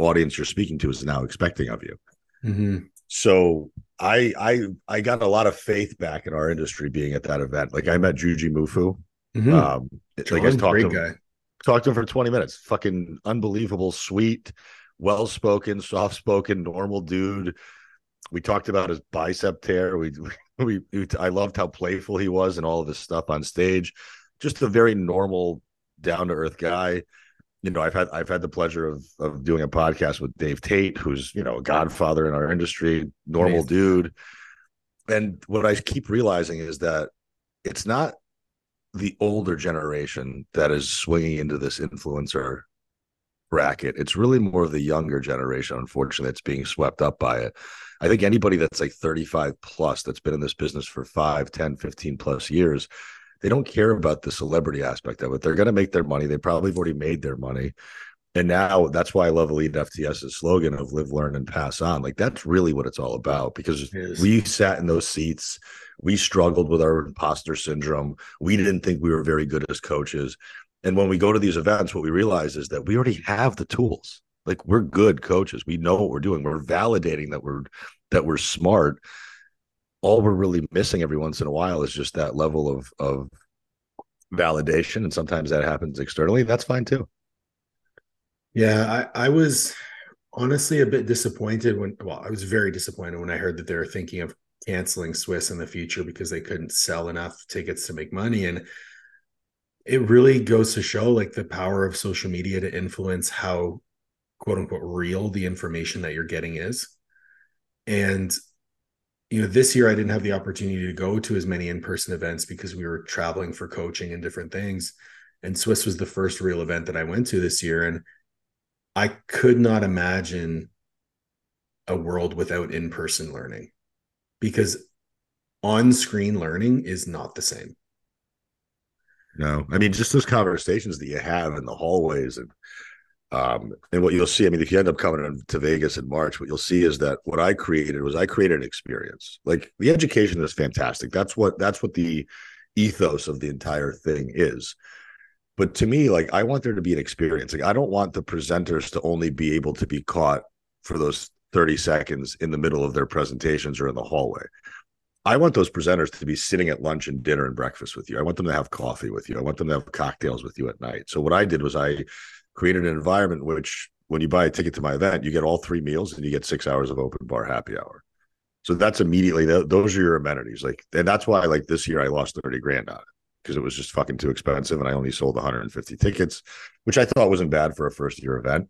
audience you're speaking to is now expecting of you. Mm-hmm. So I I I got a lot of faith back in our industry being at that event. Like I met Jujimufu. Mm-hmm. Um, like I talked to him, guy. talked to him for 20 minutes. Fucking unbelievable, sweet, well spoken, soft spoken, normal dude. We talked about his bicep tear. We, we we I loved how playful he was and all of his stuff on stage. Just a very normal, down to earth guy you know, I've had I've had the pleasure of of doing a podcast with Dave Tate, who's you know a godfather in our industry, normal Amazing. dude. And what I keep realizing is that it's not the older generation that is swinging into this influencer bracket. It's really more of the younger generation, unfortunately, that's being swept up by it. I think anybody that's like 35 plus that's been in this business for 5, 10, 15 plus years they don't care about the celebrity aspect of it. They're going to make their money. They probably have already made their money. And now that's why I love EliteFTS's slogan of live, learn, and pass on. Like that's really what it's all about because we sat in those seats. We struggled with our imposter syndrome. We didn't think we were very good as coaches. And when we go to these events, what we realize is that we already have the tools. Like we're good coaches. We know what we're doing. We're validating that we're that we're smart all we're really missing every once in a while is just that level of of validation and sometimes that happens externally. That's fine too. Yeah i i was honestly a bit disappointed when well i was very disappointed when i heard that they were thinking of canceling SWIS in the future because they couldn't sell enough tickets to make money. And it really goes to show like the power of social media to influence how quote unquote real the information that you're getting is. And you know, this year I didn't have the opportunity to go to as many in-person events because we were traveling for coaching and different things. And SWIS was the first real event that I went to this year. And I could not imagine a world without in-person learning because on-screen learning is not the same. No, I mean, just those conversations that you have in the hallways and um, and what you'll see, I mean, if you end up coming to Vegas in March, what you'll see is that what I created was I created an experience. Like the education is fantastic. That's what that's what the ethos of the entire thing is. But to me, like I want there to be an experience. Like I don't want the presenters to only be able to be caught for those 30 seconds in the middle of their presentations or in the hallway. I want those presenters to be sitting at lunch and dinner and breakfast with you. I want them to have coffee with you. I want them to have cocktails with you at night. So what I did was I created an environment which when you buy a ticket to my event, you get all three meals and you get six hours of open bar happy hour. So that's immediately those are your amenities. Like, and that's why like this year I lost 30 grand on it because it was just fucking too expensive. And I only sold 150 tickets, which I thought wasn't bad for a first year event.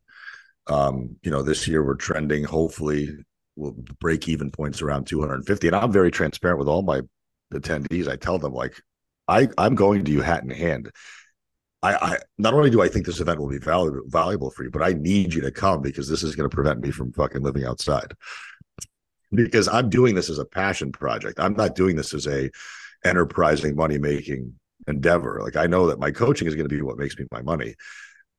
Um, you know, this year we're trending, hopefully we'll break even points around 250. And I'm very transparent with all my attendees. I tell them like, I, I'm going to you hat in hand. I, I, not only do I think this event will be valuable valuable for you, but I need you to come because this is going to prevent me from fucking living outside. Because I'm doing this as a passion project. I'm not doing this as a enterprising money making endeavor. Like I know that my coaching is going to be what makes me my money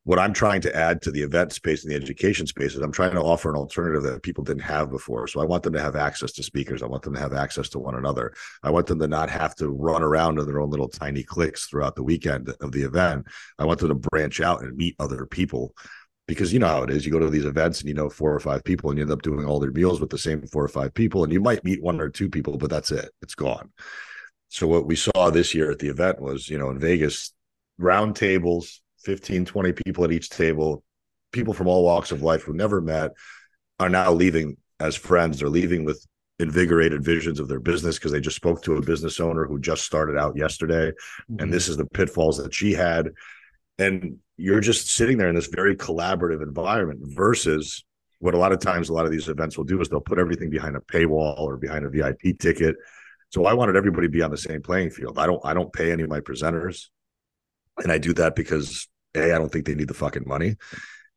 what I'm trying to add to the event space and the education space is I'm trying to offer an alternative that people didn't have before. So I want them to have access to speakers. I want them to have access to one another. I want them to not have to run around in their own little tiny cliques throughout the weekend of the event. I want them to branch out and meet other people because you know how it is. You go to these events and you know four or five people and you end up doing all their meals with the same four or five people. And you might meet one or two people, but that's it. It's gone. So what we saw this year at the event was, you know, in Vegas, round tables, 15, 20 people at each table, people from all walks of life who never met are now leaving as friends. They're leaving with invigorated visions of their business because they just spoke to a business owner who just started out yesterday. Mm-hmm. And this is the pitfalls that she had. And you're just sitting there in this very collaborative environment versus what a lot of times a lot of these events will do is they'll put everything behind a paywall or behind a VIP ticket. So I wanted everybody to be on the same playing field. I don't I don't pay any of my presenters. And I do that because A, I don't think they need the fucking money.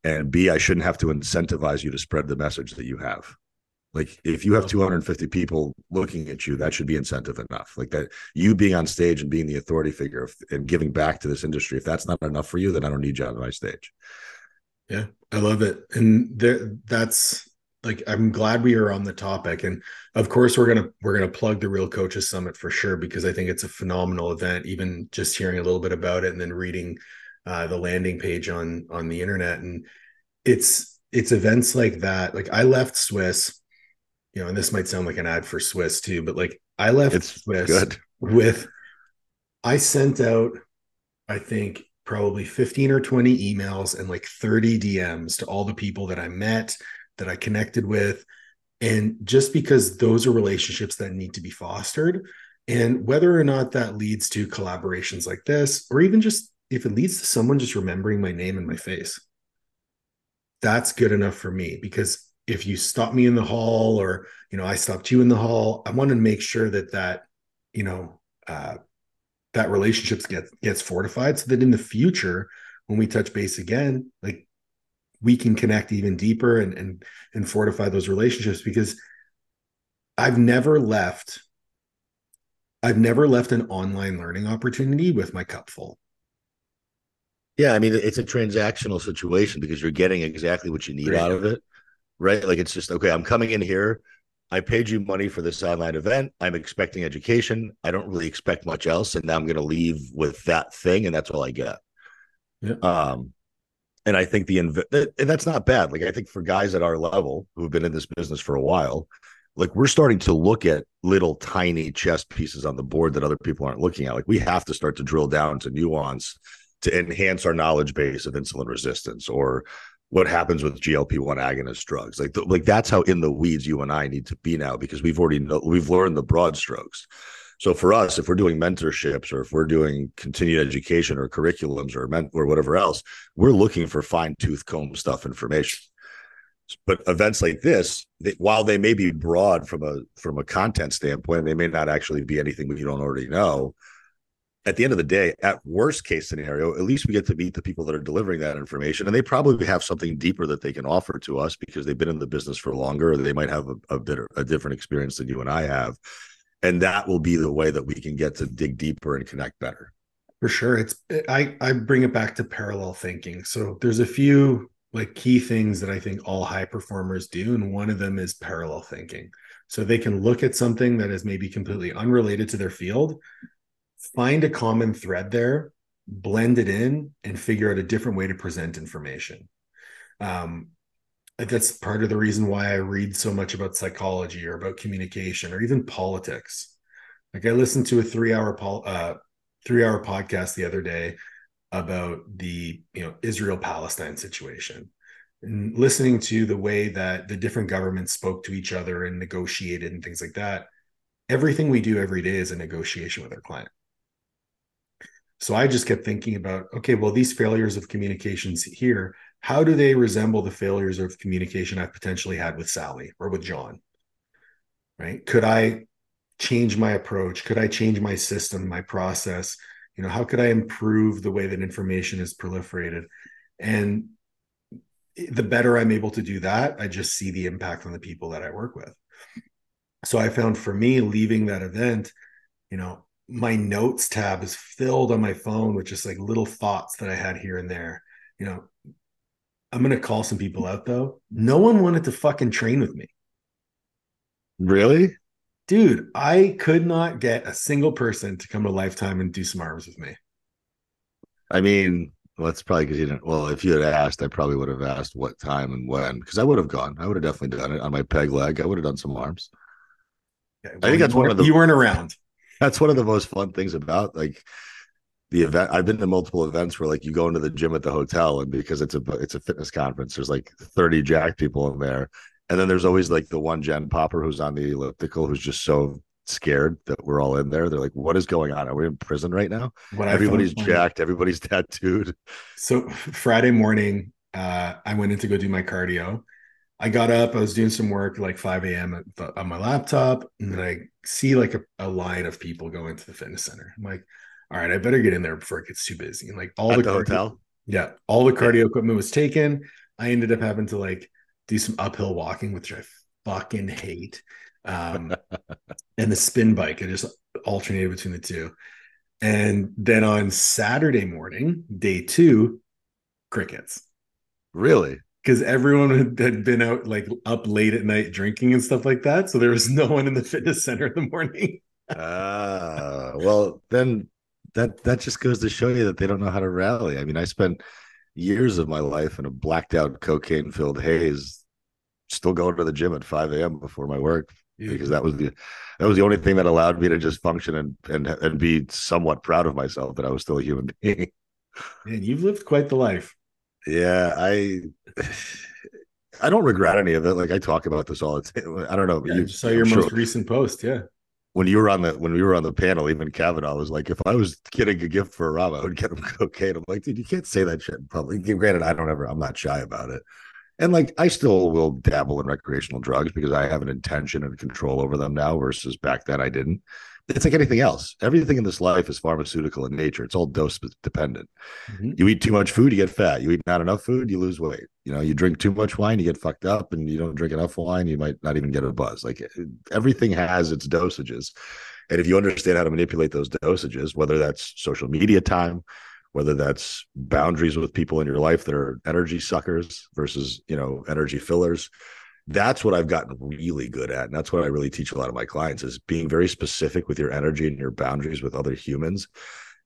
And B, I shouldn't have to incentivize you to spread the message that you have. Like if you have 250 people looking at you, that should be incentive enough. Like that you being on stage and being the authority figure and giving back to this industry. If that's not enough for you, then I don't need you on my stage. Yeah, I love it. And there, that's like I'm glad we are on the topic. And of course we're gonna we're gonna plug the Real Coaches Summit for sure because I think it's a phenomenal event. Even just hearing a little bit about it and then reading uh, the landing page on on the internet and it's it's events like that. Like I left SWIS you know, and this might sound like an ad for SWIS too, but like I left it's SWIS good. with I sent out, I think probably 15 or 20 emails and like 30 DMs to all the people that I met, that I connected with. And just because those are relationships that need to be fostered. And whether or not that leads to collaborations like this, or even just if it leads to someone just remembering my name and my face, that's good enough for me because if you stop me in the hall or you know i stopped you in the hall i want to make sure that that you know uh, that relationships gets gets fortified so that in the future when we touch base again like we can connect even deeper and and and fortify those relationships because i've never left i've never left an online learning opportunity with my cup full yeah i mean it's a transactional situation because you're getting exactly what you need out of it right? Like it's just okay. I'm coming in here. I paid you money for this online event. I'm expecting education. I don't really expect much else, and now I'm going to leave with that thing, and that's all I get. Yeah. Um, and I think the inv- and that's not bad. Like I think for guys at our level who've been in this business for a while, like we're starting to look at little tiny chess pieces on the board that other people aren't looking at. Like we have to start to drill down to nuance to enhance our knowledge base of insulin resistance or what happens with GLP-1 agonist drugs. Like, the, like that's how in the weeds you and I need to be now because we've already know, we've learned the broad strokes. So for us, if we're doing mentorships or if we're doing continued education or curriculums or men- or whatever else, we're looking for fine tooth comb stuff information. But events like this, they, while they may be broad from a from a content standpoint, they may not actually be anything we don't already know at the end of the day, at worst case scenario, at least we get to meet the people that are delivering that information, and they probably have something deeper that they can offer to us because they've been in the business for longer, or they might have a, a bit a different experience than you and I have, and that will be the way that we can get to dig deeper and connect better. For sure, it's I I bring it back to parallel thinking. So there's a few like key things that I think all high performers do, and one of them is parallel thinking. So they can look at something that is maybe completely unrelated to their field find a common thread there, blend it in, and figure out a different way to present information. Um, that's part of the reason why I read so much about psychology or about communication or even politics. Like I listened to a three-hour pol- uh, three-hour podcast the other day about the you know Israel Palestine situation and listening to the way that the different governments spoke to each other and negotiated and things like that everything we do every day is a negotiation with our client so I just kept thinking about, okay, well, these failures of communications here, how do they resemble the failures of communication I've potentially had with Sally or with John? Right? Could I change my approach? Could I change my system, my process? You know, how could I improve the way that information is proliferated? And the better I'm able to do that, I just see the impact on the people that I work with. So I found for me leaving that event, you know, my notes tab is filled on my phone with just like little thoughts that I had here and there. You know, I'm gonna call some people out though. No one wanted to fucking train with me. Really? Dude, I could not get a single person to come to Lifetime and do some arms with me. I mean, well, that's probably because you didn't. Well, if you had asked, I probably would have asked what time and when, because I would have gone. I would have definitely done it on my peg leg. I would have done some arms. Okay, well, I think that's one of the. You weren't around that's one of the most fun things about like the event i've been to multiple events where like you go into the gym at the hotel and because it's a it's a fitness conference there's like 30 jack people in there and then there's always like the one gen popper who's on the elliptical who's just so scared that we're all in there. They're like, "What is going on? Are we in prison right now?" What Everybody's jacked. Everybody's tattooed. So Friday morning, uh, I went in to go do my cardio. I got up, I was doing some work like 5 a.m. at on my laptop, and then I see like a, a line of people go into the fitness center. I'm like, all right, I better get in there before it gets too busy. And like all At the, the cardio- hotel. yeah, all the cardio equipment was taken. I ended up having to like do some uphill walking, which I fucking hate. Um, and the spin bike, I just alternated between the two. And then on Saturday morning, day two, crickets Really? because everyone had- had been out like up late at night drinking and stuff like that. So there was no one in the fitness center in the morning. Ah, well, then that that just goes to show you that they don't know how to rally. I mean, I spent years of my life in a blacked out cocaine filled haze, still going to the gym at 5 a.m. before my work because that was the that was the only thing that allowed me to just function and and and be somewhat proud of myself that I was still a human being. Man, you've lived quite the life. Yeah, I I don't regret any of it. Like I talk about this all the time. I don't know. Yeah, I you saw your I'm most sure- recent post. Yeah. When you were on the when we were on the panel, even Kavanaugh was like, if I was getting a gift for Rob, I would get him cocaine. I'm like, dude, you can't say that shit in public. Granted, I don't ever, I'm not shy about it. And like I still will dabble in recreational drugs because I have an intention and control over them now versus back then I didn't. It's like anything else. Everything in this life is pharmaceutical in nature. It's all dose dependent. Mhm. You eat too much food, you get fat. You eat not enough food, you lose weight. You know, you drink too much wine, you get fucked up, and you don't drink enough wine, you might not even get a buzz. Like everything has its dosages. And if you understand how to manipulate those dosages, whether that's social media time, whether that's boundaries with people in your life that are energy suckers versus, you know, energy fillers, that's what I've gotten really good at. And that's what I really teach a lot of my clients is being very specific with your energy and your boundaries with other humans.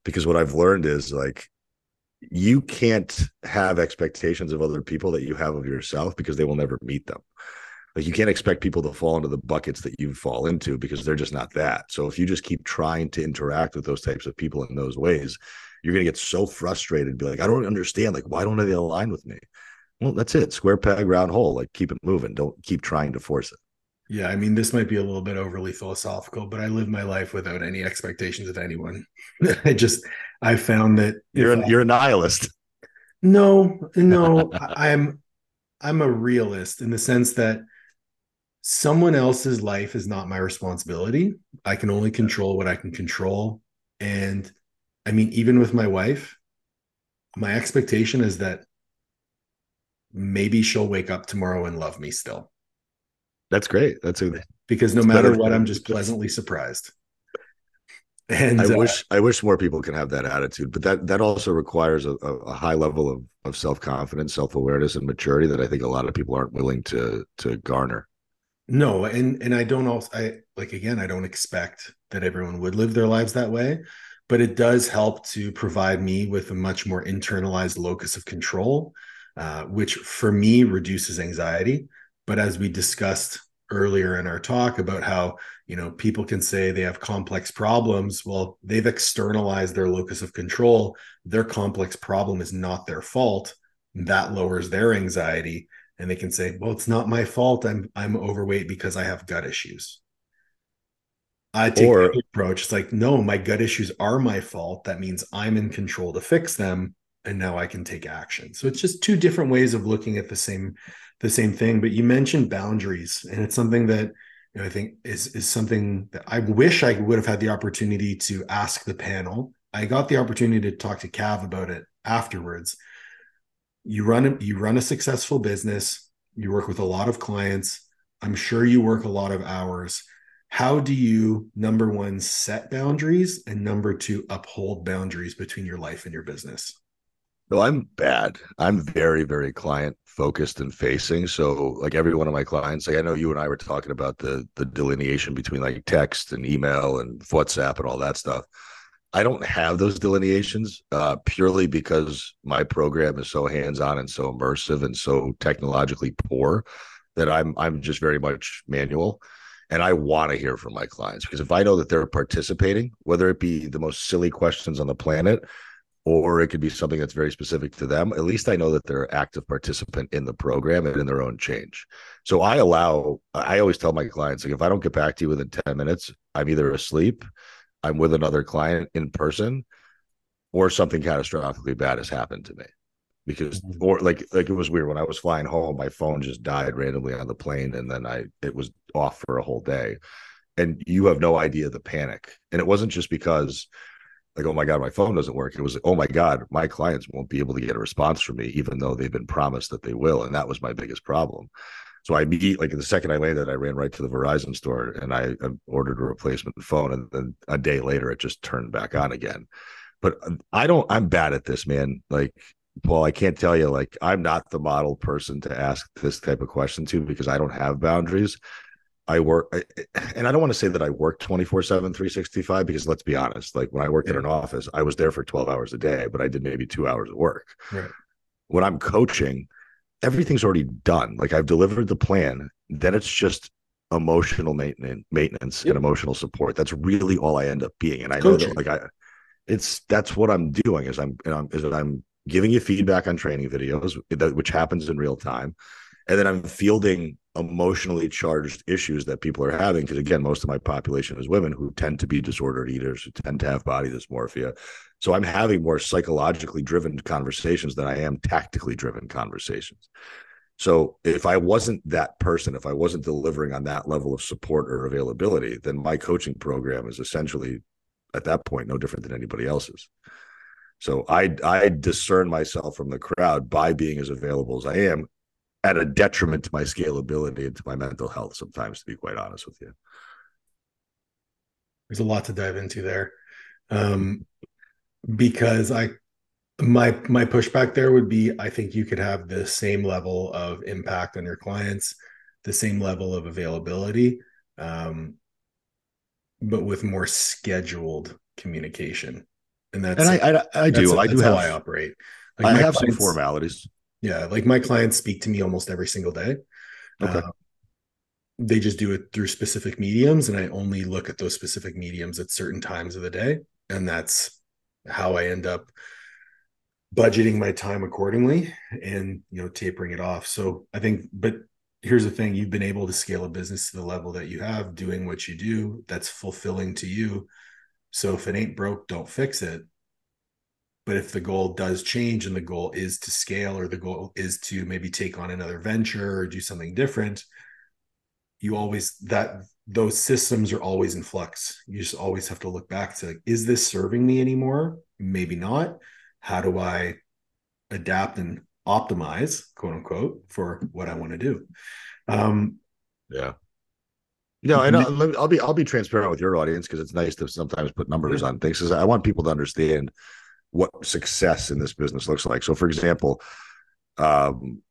Because what I've learned is like you can't have expectations of other people that you have of yourself because they will never meet them. Like you can't expect people to fall into the buckets that you fall into because they're just not that. So if you just keep trying to interact with those types of people in those ways, you're to get so frustrated and be like, I don't understand. Like, why don't they align with me? Well, that's it. Square peg, round hole. Like, keep it moving. Don't keep trying to force it. Yeah. I mean, this might be a little bit overly philosophical, but I live my life without any expectations of anyone. I just, I found that You're if a, I- you're a nihilist. No, no, I'm I'm a realist in the sense that someone else's life is not my responsibility. I can only control what I can control. And I mean, even with my wife, my expectation is that maybe she'll wake up tomorrow and love me still. That's great. That's a. Because no matter what, I'm just pleasantly surprised. And I uh, wish I wish more people can have that attitude, but that that also requires a, a high level of of self confidence, self awareness, and maturity that I think a lot of people aren't willing to to garner. No, and and I don't also I like again, I don't expect that everyone would live their lives that way, but it does help to provide me with a much more internalized locus of control, uh, which for me reduces anxiety. But as we discussed earlier in our talk about how you know people can say they have complex problems, well, they've externalized their locus of control. Their complex problem is not their fault. That lowers their anxiety and they can say, "Well, it's not my fault. I'm I'm overweight because I have gut issues." I take Or- the approach. It's like, no, my gut issues are my fault. That means I'm in control to fix them, and now I can take action. So it's just two different ways of looking at the same the same thing. But you mentioned boundaries, and it's something that you know, I think is is something that I wish I would have had the opportunity to ask the panel. I got the opportunity to talk to Cav about it afterwards you run a, you run a successful business you work with a lot of clients i'm sure you work a lot of hours how do you number one set boundaries and number two uphold boundaries between your life and your business No, I'm bad. I'm very, very client focused and facing. So, like every one of my clients, like I know you and I were talking about the the delineation between like text and email and WhatsApp and all that stuff. I don't have those delineations uh, purely because my program is so hands on and so immersive and so technologically poor that I'm I'm just very much manual. And I want to hear from my clients because if I know that they're participating, whether it be the most silly questions on the planet or it could be something that's very specific to them. At least I know that they're an active participant in the program and in their own change. So I allow, I always tell my clients, like, if I don't get back to you within 10 minutes, I'm either asleep, I'm with another client in person, or something catastrophically bad has happened to me. Because, mm-hmm. or like, like it was weird when I was flying home, my phone just died randomly on the plane, and then I, it was off for a whole day. And you have no idea the panic. And it wasn't just because, like, oh my God, my phone doesn't work. It was, like, oh my God, my clients won't be able to get a response from me, even though they've been promised that they will. And that was my biggest problem. So I meet like the second I landed, I ran right to the Verizon store and I, I ordered a replacement phone. And then a day later, it just turned back on again. But um, I don't, I'm bad at this, man. Like, Paul, I can't tell you, like, I'm not the model person to ask this type of question to because I don't have boundaries. I work, and I don't want to say that I work 24 7, 365, because let's be honest, like when I worked yeah. in an office, I was there for 12 hours a day, but I did maybe two hours of work. Right. When I'm coaching, everything's already done. Like I've delivered the plan, then it's just emotional maintenance, maintenance and emotional support. That's really all I end up being. And I coaching. know that like I, it's, that's what I'm doing is I'm, is that I'm giving you feedback on training videos, which happens in real time and then I'm fielding emotionally charged issues that people are having because again most of my population is women who tend to be disordered eaters who tend to have body dysmorphia. So i'm having more psychologically driven conversations than i am tactically driven conversations. So if i wasn't that person if i wasn't delivering on that level of support or availability then my coaching program is essentially at that point no different than anybody else's. So i i discern myself from the crowd by being as available as i am at a detriment to my scalability and to my mental health sometimes to be quite honest with you there's a lot to dive into there um, because i my my pushback there would be i think you could have the same level of impact on your clients the same level of availability um, but with more scheduled communication and that's and I, I, I do I do how have, I operate. Like I have some formalities. Yeah, like my clients speak to me almost every single day. Okay. Uh, they just do it through specific mediums, and I only look at those specific mediums at certain times of the day, and that's how I end up budgeting my time accordingly and you know tapering it off. So I think, but here's the thing: you've been able to scale a business to the level that you have, doing what you do. That's fulfilling to you. So if it ain't broke, don't fix it. But if the goal does change and the goal is to scale or the goal is to maybe take on another venture or do something different, you always that those systems are always in flux. You just always have to look back to like, is this serving me anymore? Maybe not. How do I adapt and optimize, quote unquote, for what I want to do? Um, yeah. No, I know. I'll be I'll be transparent with your audience because it's nice to sometimes put numbers on things. Because I want people to understand what success in this business looks like. So, for example, um,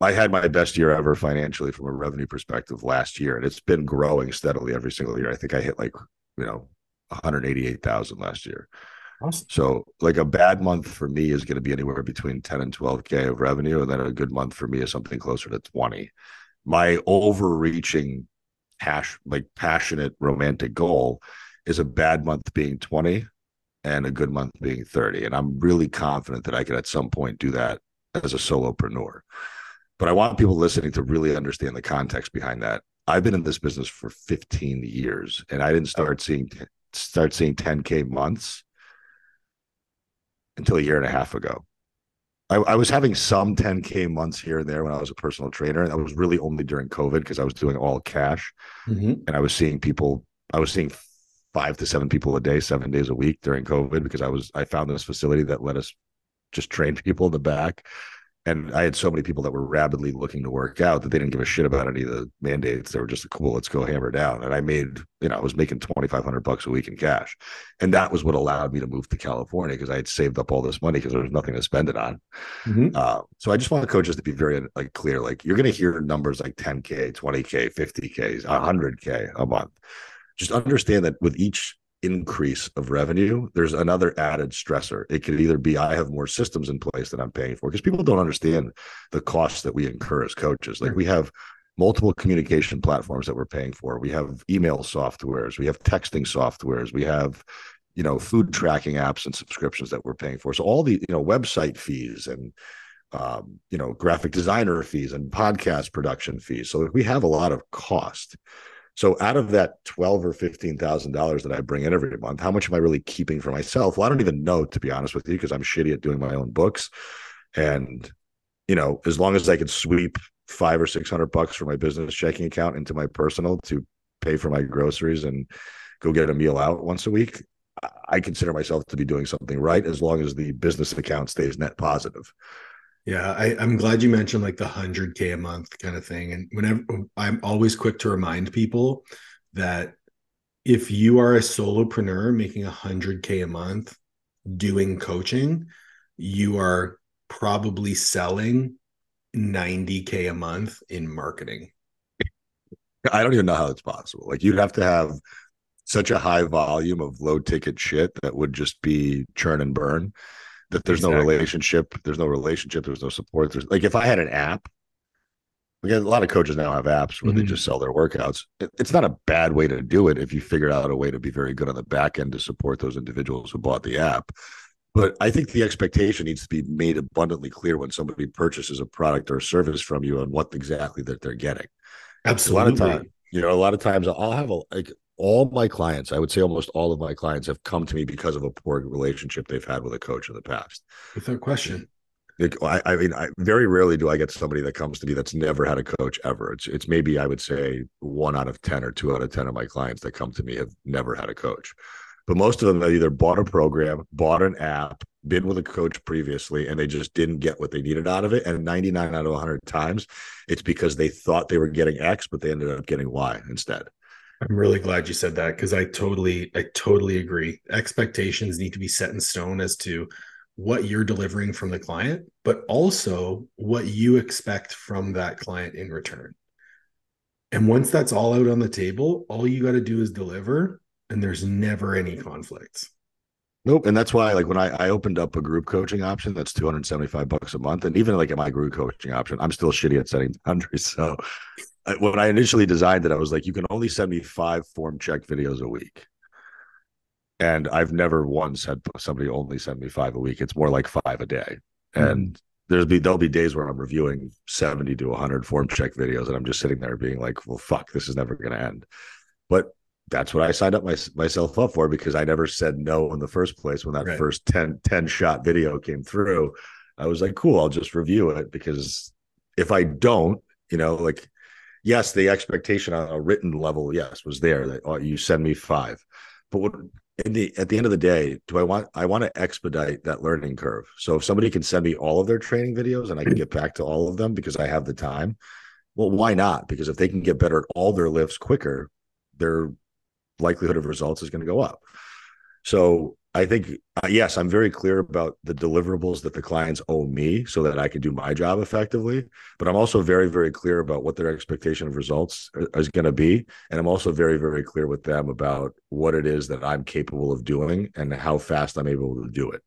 I had my best year ever financially from a revenue perspective last year, and it's been growing steadily every single year. I think I hit like you know 188,000 last year. Awesome. So, like a bad month for me is going to be anywhere between 10 and 12k of revenue, and then a good month for me is something closer to 20. My overreaching, hash like passionate romantic goal is a bad month being 20 and a good month being 30. And I'm really confident that I could at some point do that as a solopreneur. But I want people listening to really understand the context behind that. I've been in this business for 15 years and I didn't start seeing start seeing 10k months until a year and a half ago. I, I, was having some 10k months here and there when I was a personal trainer, and that was really only during COVID because I was doing all cash, mm-hmm. and I was seeing people. I was seeing five to seven people a day, seven days a week during COVID because I was I found this facility that let us just train people in the back. And I had so many people that were rapidly looking to work out that they didn't give a shit about any of the mandates. They were just cool, let's go hammer down. And I made, you know, I was making 2,500 bucks a week in cash. And that was what allowed me to move to California because I had saved up all this money because there was nothing to spend it on. Mm-hmm. Uh, so I just want the coaches to be very like clear. Like you're going to hear numbers like 10K, 20K, 50K, 100K a month just understand that with each increase of revenue, there's another added stressor. It could either be I have more systems in place that I'm paying for because people don't understand the costs that we incur as coaches. Like we have multiple communication platforms that we're paying for. We have email softwares, we have texting softwares, we have you know food tracking apps and subscriptions that we're paying for so all the you know website fees and um, you know graphic designer fees and podcast production fees so we have a lot of cost so out of that twelve or fifteen thousand dollars that I bring in every month, how much am I really keeping for myself? Well, I don't even know to be honest with you because I'm shitty at doing my own books, and you know, as long as I can sweep five or six hundred bucks from my business checking account into my personal to pay for my groceries and go get a meal out once a week, I consider myself to be doing something right as long as the business account stays net positive. Yeah, I, am glad you mentioned like the 100K a month kind of thing. And whenever I'm always quick to remind people that if you are a solopreneur making a 100K a month doing coaching, you are probably selling 90K a month in marketing. I don't even know how it's possible. Like you'd have to have such a high volume of low ticket shit that would just be churn and burn that there's exactly. no relationship there's no relationship there's no support there's like if i had an app again a lot of coaches now have apps where mm-hmm. they just sell their workouts it, it's not a bad way to do it if you figure out a way to be very good on the back end to support those individuals who bought the app but i think the expectation needs to be made abundantly clear when somebody purchases a product or a service from you and what exactly that they're getting absolutely a lot of time you know a lot of times i'll have a like all my clients, I would say almost all of my clients have come to me because of a poor relationship they've had with a coach in the past. Without question. I, I, mean, I, very rarely do I get somebody that comes to me that's never had a coach ever. It's it's maybe I would say one out of ten or two out of ten of my clients that come to me have never had a coach, but most of them have either bought a program, bought an app, been with a coach previously, and they just didn't get what they needed out of it. And ninety nine out of hundred times, it's because they thought they were getting X, but they ended up getting Y instead. I'm really glad you said that because I totally, I totally agree. Expectations need to be set in stone as to what you're delivering from the client, but also what you expect from that client in return. And once that's all out on the table, all you got to do is deliver, and there's never any conflicts. Nope. And that's why, like, when I, I opened up a group coaching option, that's 275 bucks a month. And even like in my group coaching option, I'm still shitty at setting boundaries. So when I initially designed it, I was like, you can only send me five form check videos a week. And I've never once had somebody only send me five a week. It's more like five a day. Mm-hmm. And there's be there'll be days where I'm reviewing 70 to 100 form check videos and I'm just sitting there being like, well, fuck, this is never going to end. But that's what I signed up my, myself up for because I never said no in the first place when that right. first 10, 10 shot video came through. I was like, cool, I'll just review it because if I don't, you know, like yes, the expectation on a written level, yes, was there that oh, you send me five. But what the at the end of the day, do I want I want to expedite that learning curve. So if somebody can send me all of their training videos and I can get back to all of them because I have the time, well, why not? Because if they can get better at all their lifts quicker, their likelihood of results is going to go up. So I think uh, yes, I'm very clear about the deliverables that the clients owe me so that I can do my job effectively. But I'm also very, very clear about what their expectation of results is going to be, and I'm also very, very clear with them about what it is that I'm capable of doing and how fast I'm able to do it.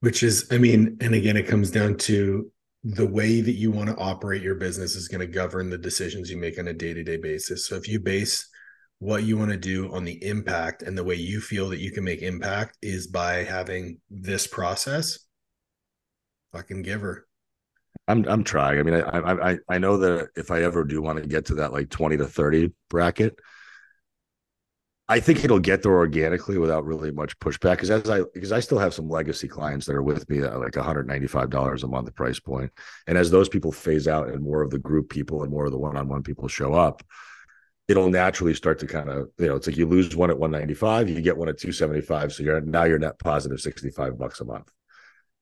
Which is, I mean, and again, it comes down to the way that you want to operate your business is going to govern the decisions you make on a day to day basis. So if you base what you want to do on the impact and the way you feel that you can make impact is by having this process. Fucking give her i'm i'm trying. I mean i i i know that if i ever do want to get to that like 20 to 30 bracket i think it'll get there organically without really much pushback because as i because i still have some legacy clients that are with me at like 195 dollars a month price point. And as those people phase out and more of the group people and more of the one-on-one people show up it'll naturally start to kind of you know it's like you lose one at 195 you get one at 275 so you're now you're net positive 65 bucks a month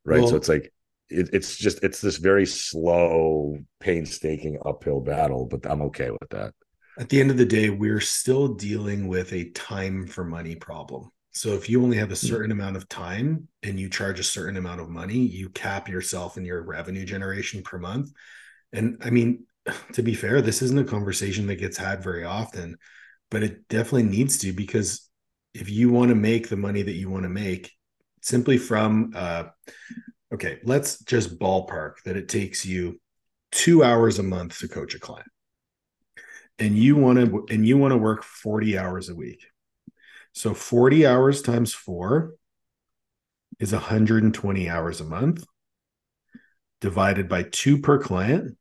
right? Well, so it's like it, it's just it's this very slow painstaking uphill battle but i'm okay with that. At the end of the day we're still dealing with a time for money problem. So if you only have a certain amount of time and you charge a certain amount of money you cap yourself in your revenue generation per month. And i mean to be fair, this isn't a conversation that gets had very often, but it definitely needs to because if you want to make the money that you want to make simply from uh okay, let's just ballpark that it takes you 2 hours a month to coach a client. And you want to and you want to work 40 hours a week. So 40 hours times four is 120 hours a month divided by two per client.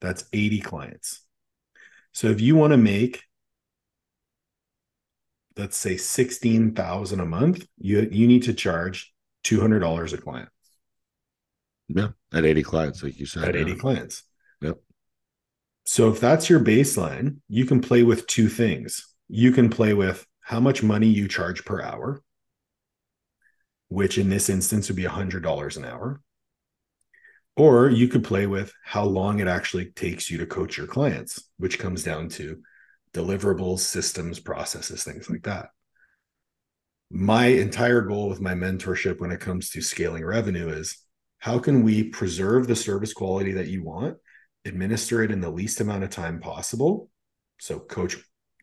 That's 80 clients. So if you want to make, let's say 16,000 a month, you, you need to charge $200 a client. Yeah. At 80 clients, like you said. At yeah. 80 clients. Yep. So if that's your baseline, you can play with two things. You can play with how much money you charge per hour, which in this instance would be $100 an hour. Or you could play with how long it actually takes you to coach your clients, which comes down to deliverables, systems, processes, things like that. My entire goal with my mentorship when it comes to scaling revenue is how can we preserve the service quality that you want, administer it in the least amount of time possible? So, coach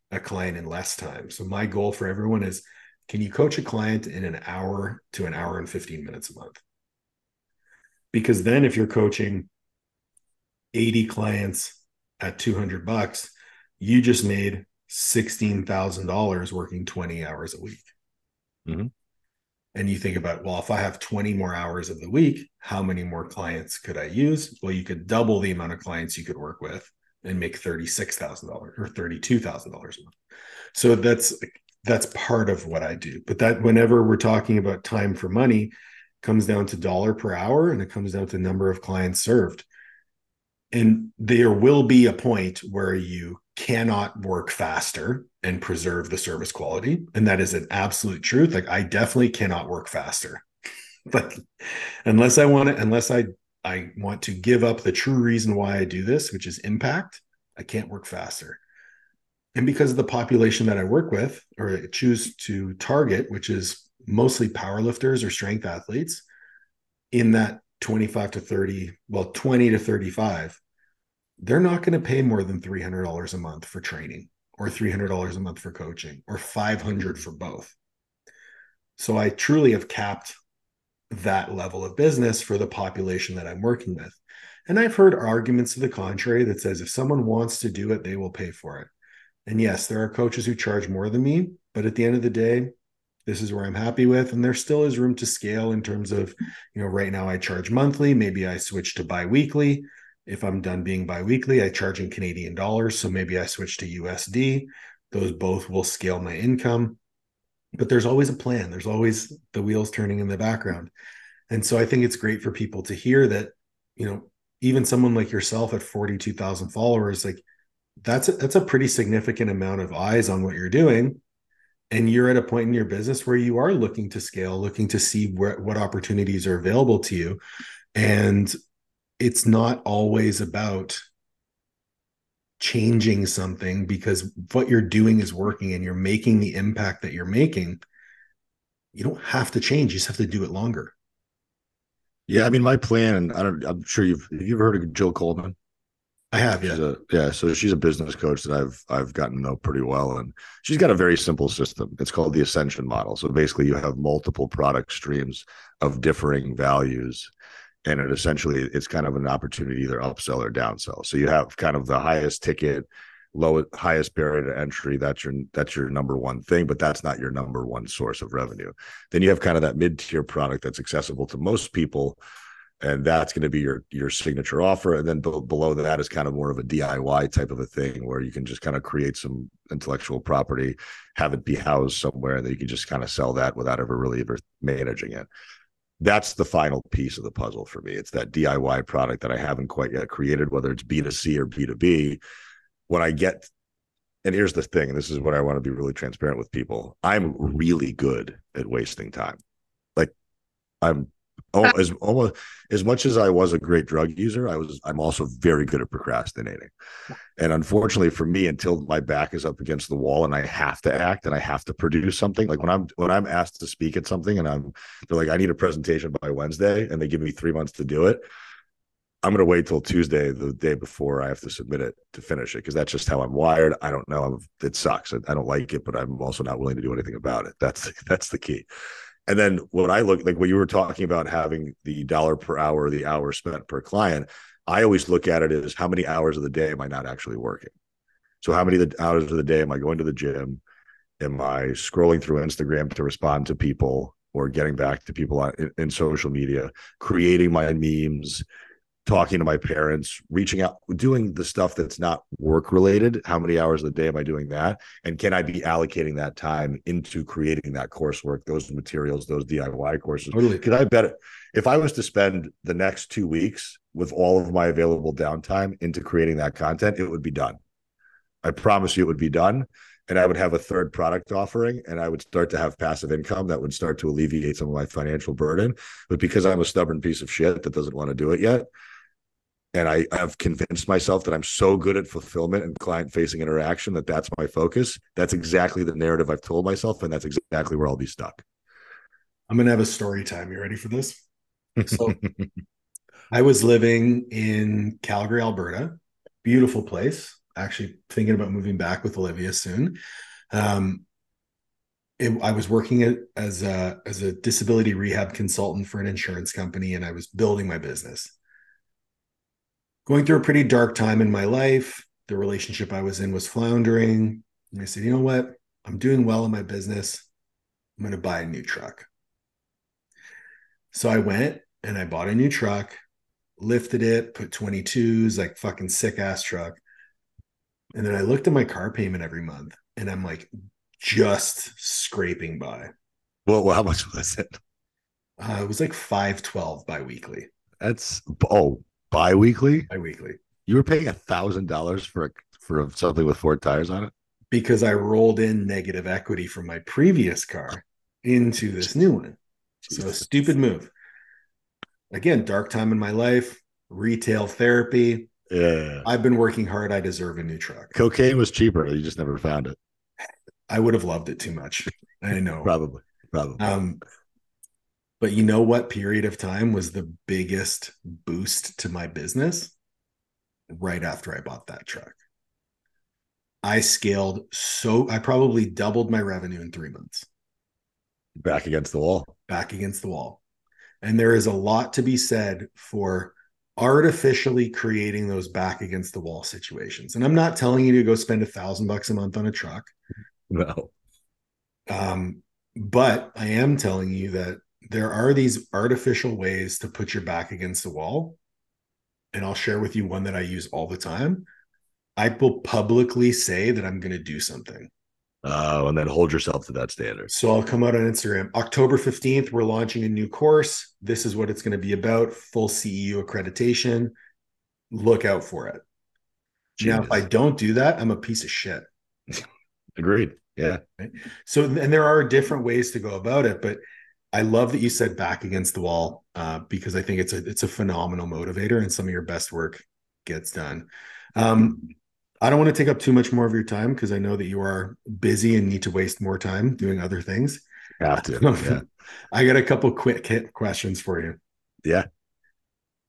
a client in less time. So, my goal for everyone is can you coach a client in an hour to an hour and 15 minutes a month? Because then, if you're coaching 80 clients at 200 bucks, you just made $16,000 working 20 hours a week. Mhm. And you think about, well, if I have 20 more hours of the week, how many more clients could I use? Well, you could double the amount of clients you could work with and make $36,000 or $32,000 a month. So that's that's part of what I do. But that whenever we're talking about time for money comes down to dollar per hour and it comes down to number of clients served. And there will be a point where you cannot work faster and preserve the service quality. And that is an absolute truth. Like I definitely cannot work faster. but unless I want to, unless I I want to give up the true reason why I do this, which is impact, I can't work faster. And because of the population that I work with or choose to target, which is mostly powerlifters or strength athletes, in that 25 to 30, well, 20 to 35, they're not going to pay more than $300 a month for training or $300 a month for coaching or 500 for both. So I truly have capped that level of business for the population that I'm working with. And I've heard arguments to the contrary that says if someone wants to do it, they will pay for it. And yes, there are coaches who charge more than me, but at the end of the day, this is where I'm happy with. And there still is room to scale in terms of, you know, right now I charge monthly. Maybe I switch to biweekly. If I'm done being biweekly, I charge in Canadian dollars. So maybe I switch to USD. Those both will scale my income. But there's always a plan. There's always the wheels turning in the background. And so I think it's great for people to hear that, you know, even someone like yourself at 42,000 followers, like that's a, that's a pretty significant amount of eyes on what you're doing. And you're at a point in your business where you are looking to scale, looking to see where, what opportunities are available to you. And it's not always about changing something because what you're doing is working and you're making the impact that you're making. You don't have to change, you just have to do it longer. Yeah, I mean, my plan, I don't. I'm sure you've have you ever heard of Jill Coleman? I have, yeah. A, yeah, so she's a business coach that I've I've gotten to know pretty well, and she's got a very simple system. It's called the Ascension model. So basically, you have multiple product streams of differing values, and it essentially it's kind of an opportunity either upsell or downsell. So you have kind of the highest ticket, lowest highest barrier to entry. That's your that's your number one thing, but that's not your number one source of revenue. Then you have kind of that mid tier product that's accessible to most people and that's going to be your your signature offer and then b- below that is kind of more of a diy type of a thing where you can just kind of create some intellectual property have it be housed somewhere and then you can just kind of sell that without ever really ever managing it. That's the final piece of the puzzle for me. It's that diy product that i haven't quite yet created whether it's b2c or b2b when i get and here's the thing and this is what i want to be really transparent with people. I'm really good at wasting time. Like i'm oh, uh, as almost as much as I was a great drug user, I was I'm also very good at procrastinating. And unfortunately for me, until my back is up against the wall and I have to act and I have to produce something, like when I'm when I'm asked to speak at something and I'm they're like, I need a presentation by Wednesday, and they give me three months to do it. I'm going to wait till Tuesday, the day before I have to submit it to finish it because that's just how I'm wired. I don't know. I'm, it sucks. I, I don't like it, but I'm also not willing to do anything about it. That's that's the key. And then when I look like what you were talking about having the dollar per hour, the hour spent per client, I always look at it as how many hours of the day am I not actually working? So how many hours of the day am I going to the gym? Am I scrolling through Instagram to respond to people or getting back to people in, in social media, creating my memes, talking to my parents, reaching out, doing the stuff that's not work related. How many hours a day am I doing that? And can I be allocating that time into creating that coursework, those materials, those DIY courses? Totally. Because I bet if I was to spend the next two weeks with all of my available downtime into creating that content, it would be done. I promise you it would be done. And I would have a third product offering and I would start to have passive income that would start to alleviate some of my financial burden. But because I'm a stubborn piece of shit that doesn't want to do it yet, and I have convinced myself that I'm so good at fulfillment and client facing interaction that that's my focus. That's exactly the narrative I've told myself, and that's exactly where I'll be stuck. I'm gonna have a story time. You ready for this? So I was living in Calgary, Alberta. Beautiful place. Actually, thinking about moving back with Olivia soon. Um, it, I was working at, as a as a disability rehab consultant for an insurance company, and I was building my business. Going through a pretty dark time in my life. The relationship I was in was floundering. And I said, you know what? I'm doing well in my business. I'm going to buy a new truck. So I went and I bought a new truck, lifted it, put 22s, like fucking sick ass truck. And then I looked at my car payment every month and I'm like just scraping by. Well, well how much was it? Uh, it was like 512 bi-weekly. That's oh, bi-weekly? Bi-weekly. You were paying a thousand dollars for a, for something with four tires on it? Because I rolled in negative equity from my previous car into this new one. So a stupid move. Again, dark time in my life, retail therapy. Yeah. I've been working hard. I deserve a new truck. Cocaine was cheaper. You just never found it. I would have loved it too much. I know. Probably. Probably. Um, but you know what period of time was the biggest boost to my business? Right after I bought that truck. I scaled so I probably doubled my revenue in three months. Back against the wall. Back against the wall. And there is a lot to be said for artificially creating those back against the wall situations. And I'm not telling you to go spend a thousand bucks a month on a truck. No. Um, but I am telling you that there are these artificial ways to put your back against the wall. And I'll share with you one that I use all the time. I will publicly say that I'm going to do something. Uh, and then hold yourself to that standard. So I'll come out on Instagram. October 15th, we're launching a new course. This is what it's going to be about full CEU accreditation. Look out for it. Now, if I don't do that, I'm a piece of shit. Agreed. Yeah. Right? So, and there are different ways to go about it, but I love that you said back against the wall uh, because I think it's a it's a phenomenal motivator, and some of your best work gets done. Um, I don't want to take up too much more of your time because I know that you are busy and need to waste more time doing other things. Have to. Yeah. I got a couple quick questions for you. Yeah.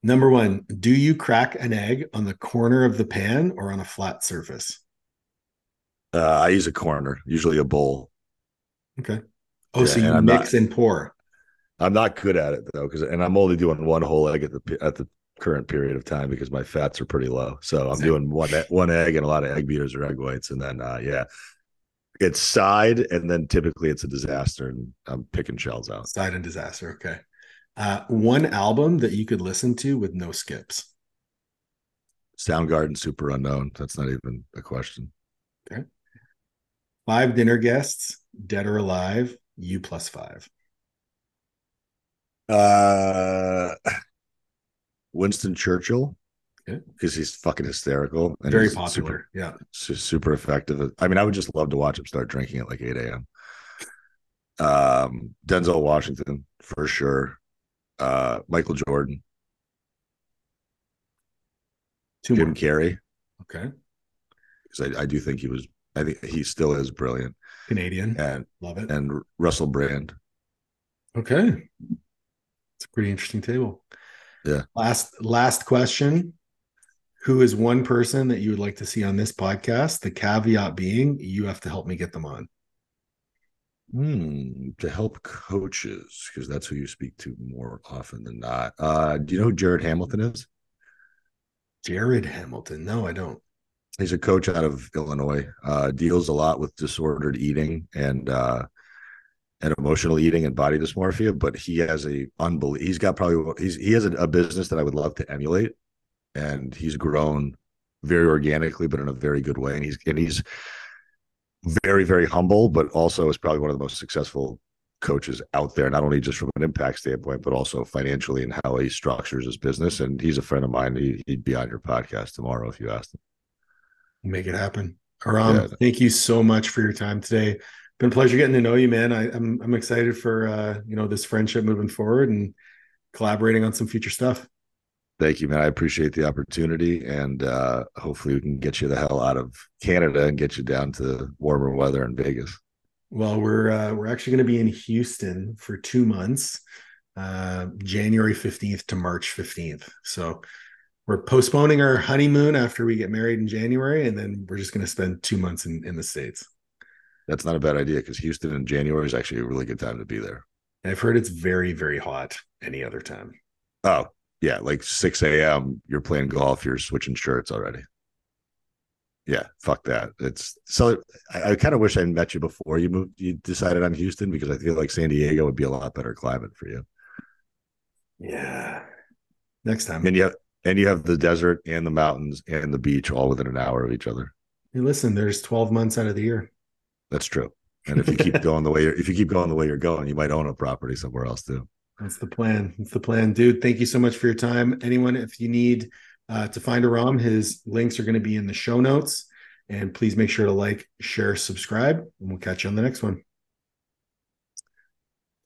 Number one, do you crack an egg on the corner of the pan or on a flat surface? Uh, I use a corner, usually a bowl. Okay. Oh, yeah, so you mix not, and pour. I'm not good at it though, because and I'm only doing one whole egg at the at the current period of time because my fats are pretty low. So I'm Same. doing one one egg and a lot of egg beaters or egg whites, and then uh, yeah, it's side, and then typically it's a disaster, and I'm picking shells out. Side and disaster. Okay. Uh, one album that you could listen to with no skips. Soundgarden, Superunknown. That's not even a question. Okay. Five dinner guests, dead or alive. You plus five. Uh, Winston Churchill. Because he's fucking hysterical and very popular. Super, yeah. Super effective. I mean, I would just love to watch him start drinking at like 8 a.m. Um, Denzel Washington for sure. Uh, Michael Jordan. Two Jim more. Carrey. Okay. Because I, I do think he was, I think he still is brilliant. Canadian. And love it. And Russell Brand. Okay. It's a pretty interesting table. Yeah. Last last question. Who is one person that you would like to see on this podcast? The caveat being you have to help me get them on. Hmm, to help coaches, because that's who you speak to more often than not. Uh, do you know who Jared Hamilton is? Jared Hamilton. No, I don't. He's a coach out of Illinois. Uh, deals a lot with disordered eating and uh, and emotional eating and body dysmorphia. But he has a unbelievable. He's got probably he's he has a, a business that I would love to emulate, and he's grown very organically, but in a very good way. And he's and he's very very humble, but also is probably one of the most successful coaches out there, not only just from an impact standpoint, but also financially and how he structures his business. And he's a friend of mine. He, would be on your podcast tomorrow if you asked him. Make it happen. Aram, yeah. thank you so much for your time today. Been a pleasure getting to know you, man. I, am I'm, I'm excited for uh, you know this friendship moving forward and collaborating on some future stuff. Thank you, man. I appreciate the opportunity, and uh, hopefully we can get you the hell out of Canada and get you down to warmer weather in Vegas. Well, we're uh, we're actually going to be in Houston for two months, uh, January fifteenth to March fifteenth. So we're postponing our honeymoon after we get married in January, and then we're just going to spend two months in in the states. That's not a bad idea because Houston in January is actually a really good time to be there. I've heard it's very very hot any other time. Oh yeah, like six a.m. You're playing golf. You're switching shirts already yeah, fuck that. It's so I, I kind of wish I met you before you moved. You decided on Houston because I feel like San Diego would be a lot better climate for you. Yeah, next time. And you have and you have the desert and the mountains and the beach all within an hour of each other. Hey, listen, there's 12 months out of the year. That's true. And if you keep going the way you're, if you keep going the way you're going, you might own a property somewhere else too. That's the plan. That's the plan, dude. Thank you so much for your time. Anyone, if you need uh, to find Aram, his links are going to be in the show notes. And please make sure to like, share, subscribe, and we'll catch you on the next one.